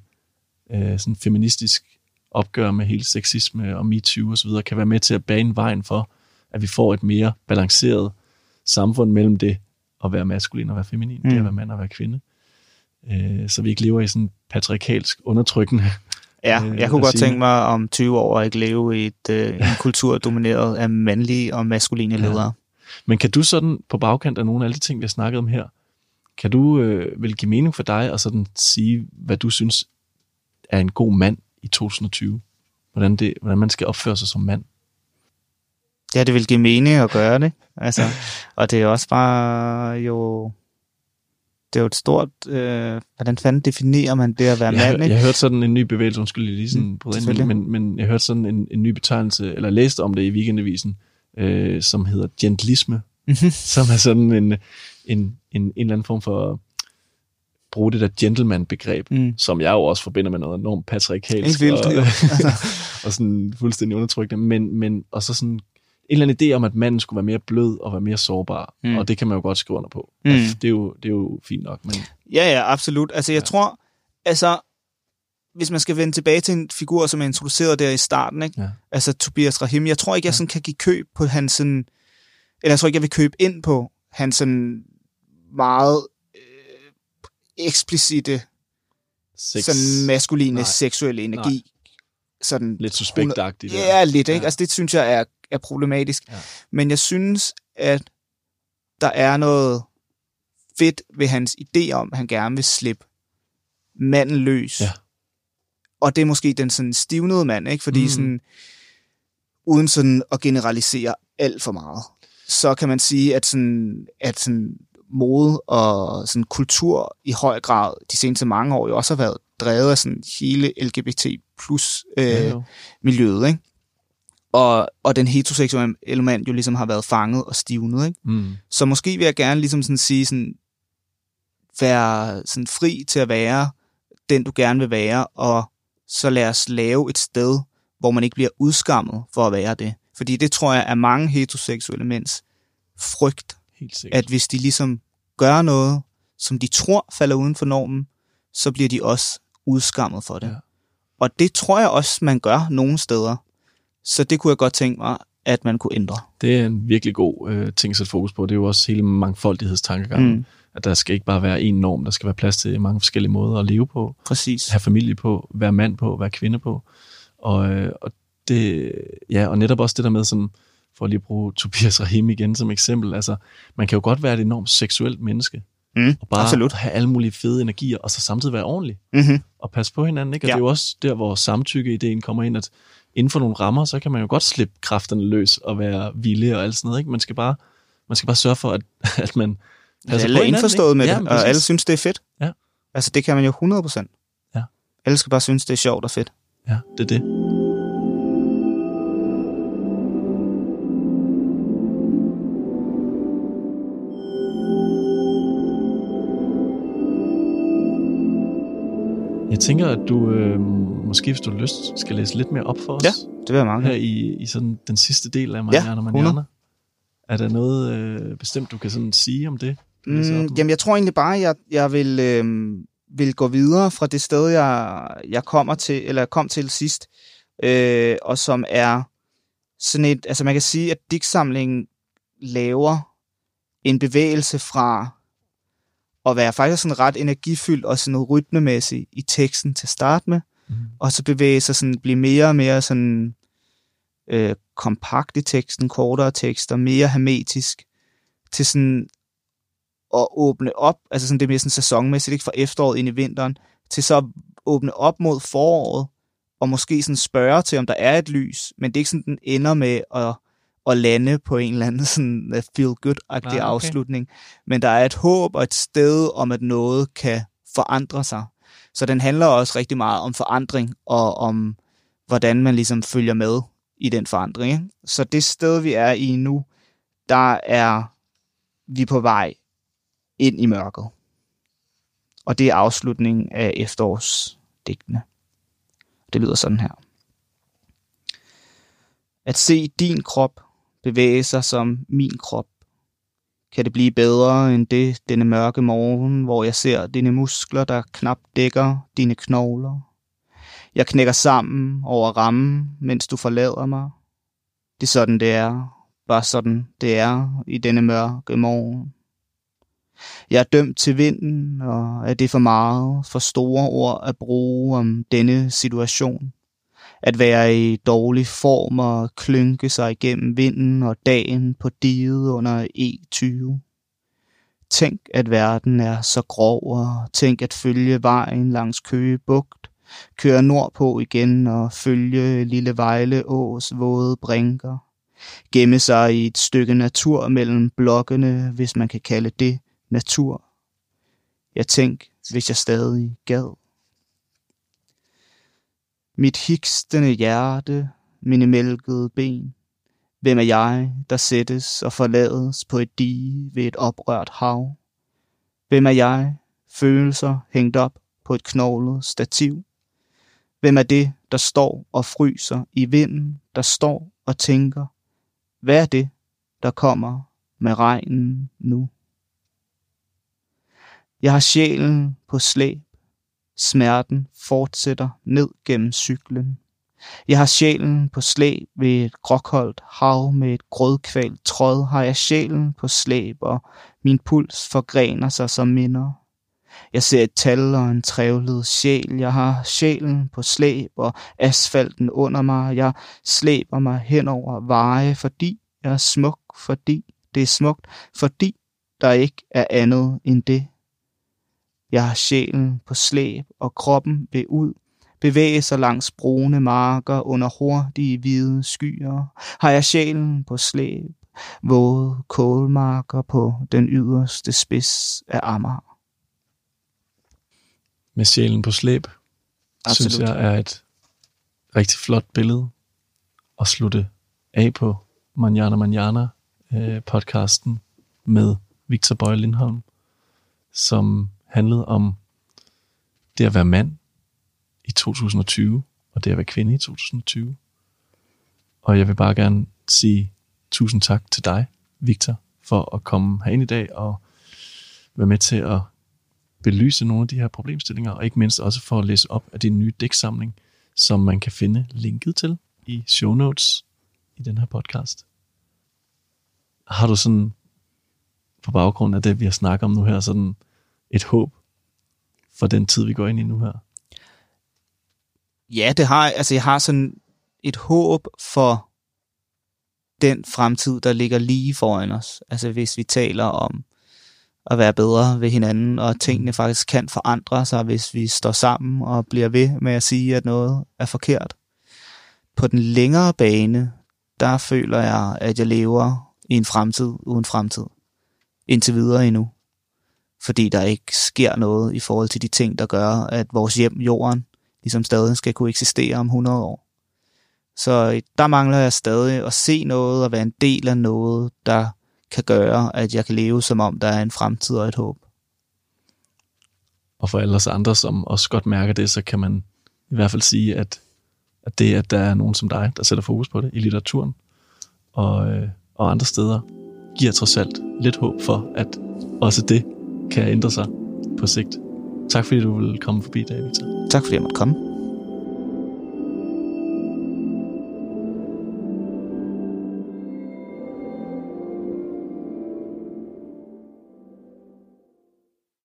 øh, sådan feministisk opgør med hele sexisme og MeToo osv., kan være med til at bane vejen for, at vi får et mere balanceret samfund mellem det at være maskulin og være feminin, mm. det at være mand og være kvinde. Øh, så vi ikke lever i sådan patriarkalsk undertrykkende Ja, øh, jeg kunne godt sige. tænke mig om 20 år at ikke leve i et, øh, en <laughs> kultur domineret af mandlige og maskuline ledere. Ja. Men kan du sådan, på bagkant af nogle af alle de ting, vi har snakket om her, kan du øh, vel give mening for dig og sådan sige, hvad du synes er en god mand i 2020? Hvordan, det, hvordan man skal opføre sig som mand? Ja, det vil give mening at gøre det. Altså, og det er også bare jo... Det er jo et stort... Øh, hvordan fanden definerer man det at være jeg, mand? Ikke? Jeg har hørt sådan en ny bevægelse, undskyld lige sådan mm, på ind, men, men jeg har hørt sådan en, en ny betegnelse, eller læste om det i weekendavisen, øh, som hedder gentlisme, mm-hmm. som er sådan en, en, en, en eller anden form for bruge det der gentleman-begreb, mm. som jeg jo også forbinder med noget enormt patriarkalsk vildt, og, <laughs> <laughs> og sådan fuldstændig undertrykkende, men, men og så sådan eller anden idé om, at manden skulle være mere blød og være mere sårbar, mm. og det kan man jo godt skrive under på. Mm. Altså, det, er jo, det er jo fint nok. Men... Ja, ja, absolut. Altså, jeg ja. tror, altså, hvis man skal vende tilbage til en figur, som er introduceret der i starten, ikke? Ja. altså Tobias Rahim, jeg tror ikke, jeg sådan kan give køb på hans sådan, eller jeg tror ikke, jeg vil købe ind på hans sådan meget øh, eksplicite Sex. sådan maskuline Nej. seksuelle energi. Nej. Sådan, Lidt suspektagtigt. Ja, lidt. Ikke? Ja. Altså, det synes jeg er er problematisk. Ja. Men jeg synes, at der er noget fedt ved hans idé om, at han gerne vil slippe manden løs. Ja. Og det er måske den sådan stivnede mand, ikke? Fordi mm. sådan, uden sådan at generalisere alt for meget, så kan man sige, at sådan, at sådan mode og sådan kultur i høj grad de seneste mange år jo også har været drevet af sådan hele LGBT plus øh, ja, miljøet, ikke? Og, og den heteroseksuelle element jo ligesom har været fanget og stivnet. Ikke? Mm. Så måske vil jeg gerne ligesom sådan sige, sådan, være sådan fri til at være den, du gerne vil være, og så lad os lave et sted, hvor man ikke bliver udskammet for at være det. Fordi det tror jeg er mange heteroseksuelle mænds frygt, Helt at hvis de ligesom gør noget, som de tror falder uden for normen, så bliver de også udskammet for det. Ja. Og det tror jeg også, man gør nogle steder. Så det kunne jeg godt tænke mig, at man kunne ændre. Det er en virkelig god øh, ting at sætte fokus på. Det er jo også hele mangfoldighedstankegangen. Mm. At der skal ikke bare være én norm, der skal være plads til mange forskellige måder at leve på. Præcis. Have familie på, være mand på, være kvinde på. Og, øh, og, det, ja, og netop også det der med, sådan, for at lige bruge Tobias Rahim igen som eksempel, altså, man kan jo godt være et enormt seksuelt menneske, Mm, og bare absolut. have alle mulige fede energier, og så samtidig være ordentlig. Mm-hmm. Og passe på hinanden, ikke? Og ja. det er jo også der, hvor samtykke-ideen kommer ind, at inden for nogle rammer, så kan man jo godt slippe kræfterne løs og være villig og alt sådan noget. Ikke? Man, skal bare, man skal bare sørge for, at, <laughs> at man passer alle er indforstået med ja, det, og alle synes, det er fedt. Ja. Altså, det kan man jo 100%. Ja. Alle skal bare synes, det er sjovt og fedt. Ja, det er det. Jeg tænker, at du øh, måske, hvis du har lyst, skal læse lidt mere op for os. Ja, det vil jeg mange. Her i, i sådan den sidste del af Mariana ja, Mariana. Er der noget øh, bestemt, du kan sådan sige om det? Mm, jamen, jeg tror egentlig bare, at jeg, jeg vil, øh, vil gå videre fra det sted, jeg, jeg kommer til, eller kom til sidst, øh, og som er sådan et, altså man kan sige, at digtsamlingen laver en bevægelse fra at være faktisk sådan ret energifyldt og sådan noget rytmemæssigt i teksten til at starte med, mm. og så bevæge sig sådan, blive mere og mere sådan øh, kompakt i teksten, kortere tekster, mere hermetisk, til sådan at åbne op, altså sådan det er mere sådan sæsonmæssigt, ikke fra efteråret ind i vinteren, til så at åbne op mod foråret, og måske sådan spørge til, om der er et lys, men det er ikke sådan, den ender med at, at lande på en eller anden sådan uh, feel-good-agtig ah, okay. afslutning. Men der er et håb og et sted om, at noget kan forandre sig. Så den handler også rigtig meget om forandring, og om hvordan man ligesom følger med i den forandring. Ikke? Så det sted, vi er i nu, der er vi på vej ind i mørket. Og det er afslutningen af efterårsdigtene. Det lyder sådan her. At se din krop bevæge sig som min krop. Kan det blive bedre end det denne mørke morgen, hvor jeg ser dine muskler, der knap dækker dine knogler? Jeg knækker sammen over rammen, mens du forlader mig. Det er sådan, det er. Bare sådan, det er i denne mørke morgen. Jeg er dømt til vinden, og er det for meget, for store ord at bruge om denne situation? At være i dårlig form og klynke sig igennem vinden og dagen på diget under E20. Tænk, at verden er så grov, og tænk at følge vejen langs Køge Bugt, køre nordpå igen og følge Lille Vejle Ås våde brinker, gemme sig i et stykke natur mellem blokkene, hvis man kan kalde det natur. Jeg tænk, hvis jeg stadig gad. Mit hikstende hjerte, mine mælkede ben. Hvem er jeg, der sættes og forlades på et dige ved et oprørt hav? Hvem er jeg, følelser hængt op på et knoglet stativ? Hvem er det, der står og fryser i vinden, der står og tænker? Hvad er det, der kommer med regnen nu? Jeg har sjælen på slæb. Smerten fortsætter ned gennem cyklen. Jeg har sjælen på slæb ved et gråkoldt hav med et grødkvalt tråd. Har jeg sjælen på slæb, og min puls forgrener sig som minder. Jeg ser et tal og en trævlet sjæl. Jeg har sjælen på slæb og asfalten under mig. Jeg slæber mig hen over veje, fordi jeg er smuk, fordi det er smukt, fordi der ikke er andet end det. Jeg har sjælen på slæb, og kroppen vil ud, bevæge sig langs brune marker under hurtige hvide skyer. Har jeg sjælen på slæb, våde kålmarker på den yderste spids af Amager. Med sjælen på slæb, Absolut. synes jeg er et rigtig flot billede at slutte af på Manjana Manjana øh, podcasten med Victor Bøje Lindholm, som handlede om det at være mand i 2020, og det at være kvinde i 2020. Og jeg vil bare gerne sige tusind tak til dig, Victor, for at komme herind i dag og være med til at belyse nogle af de her problemstillinger, og ikke mindst også for at læse op af din nye dæksamling, som man kan finde linket til i show notes i den her podcast. Har du sådan, på baggrund af det, vi har snakket om nu her, sådan et håb for den tid, vi går ind i nu her? Ja, det har, altså jeg har sådan et håb for den fremtid, der ligger lige foran os. Altså hvis vi taler om at være bedre ved hinanden, og tingene faktisk kan forandre sig, hvis vi står sammen og bliver ved med at sige, at noget er forkert. På den længere bane, der føler jeg, at jeg lever i en fremtid uden fremtid. Indtil videre endnu fordi der ikke sker noget i forhold til de ting, der gør, at vores hjem, jorden, ligesom stadig skal kunne eksistere om 100 år. Så øh, der mangler jeg stadig at se noget og være en del af noget, der kan gøre, at jeg kan leve som om, der er en fremtid og et håb. Og for alle os andre, som også godt mærker det, så kan man i hvert fald sige, at, at det, at der er nogen som dig, der sætter fokus på det i litteraturen og, øh, og andre steder, giver trods alt lidt håb for, at også det kan ændre sig på sigt. Tak fordi du vil komme forbi, David. Tak fordi jeg måtte komme.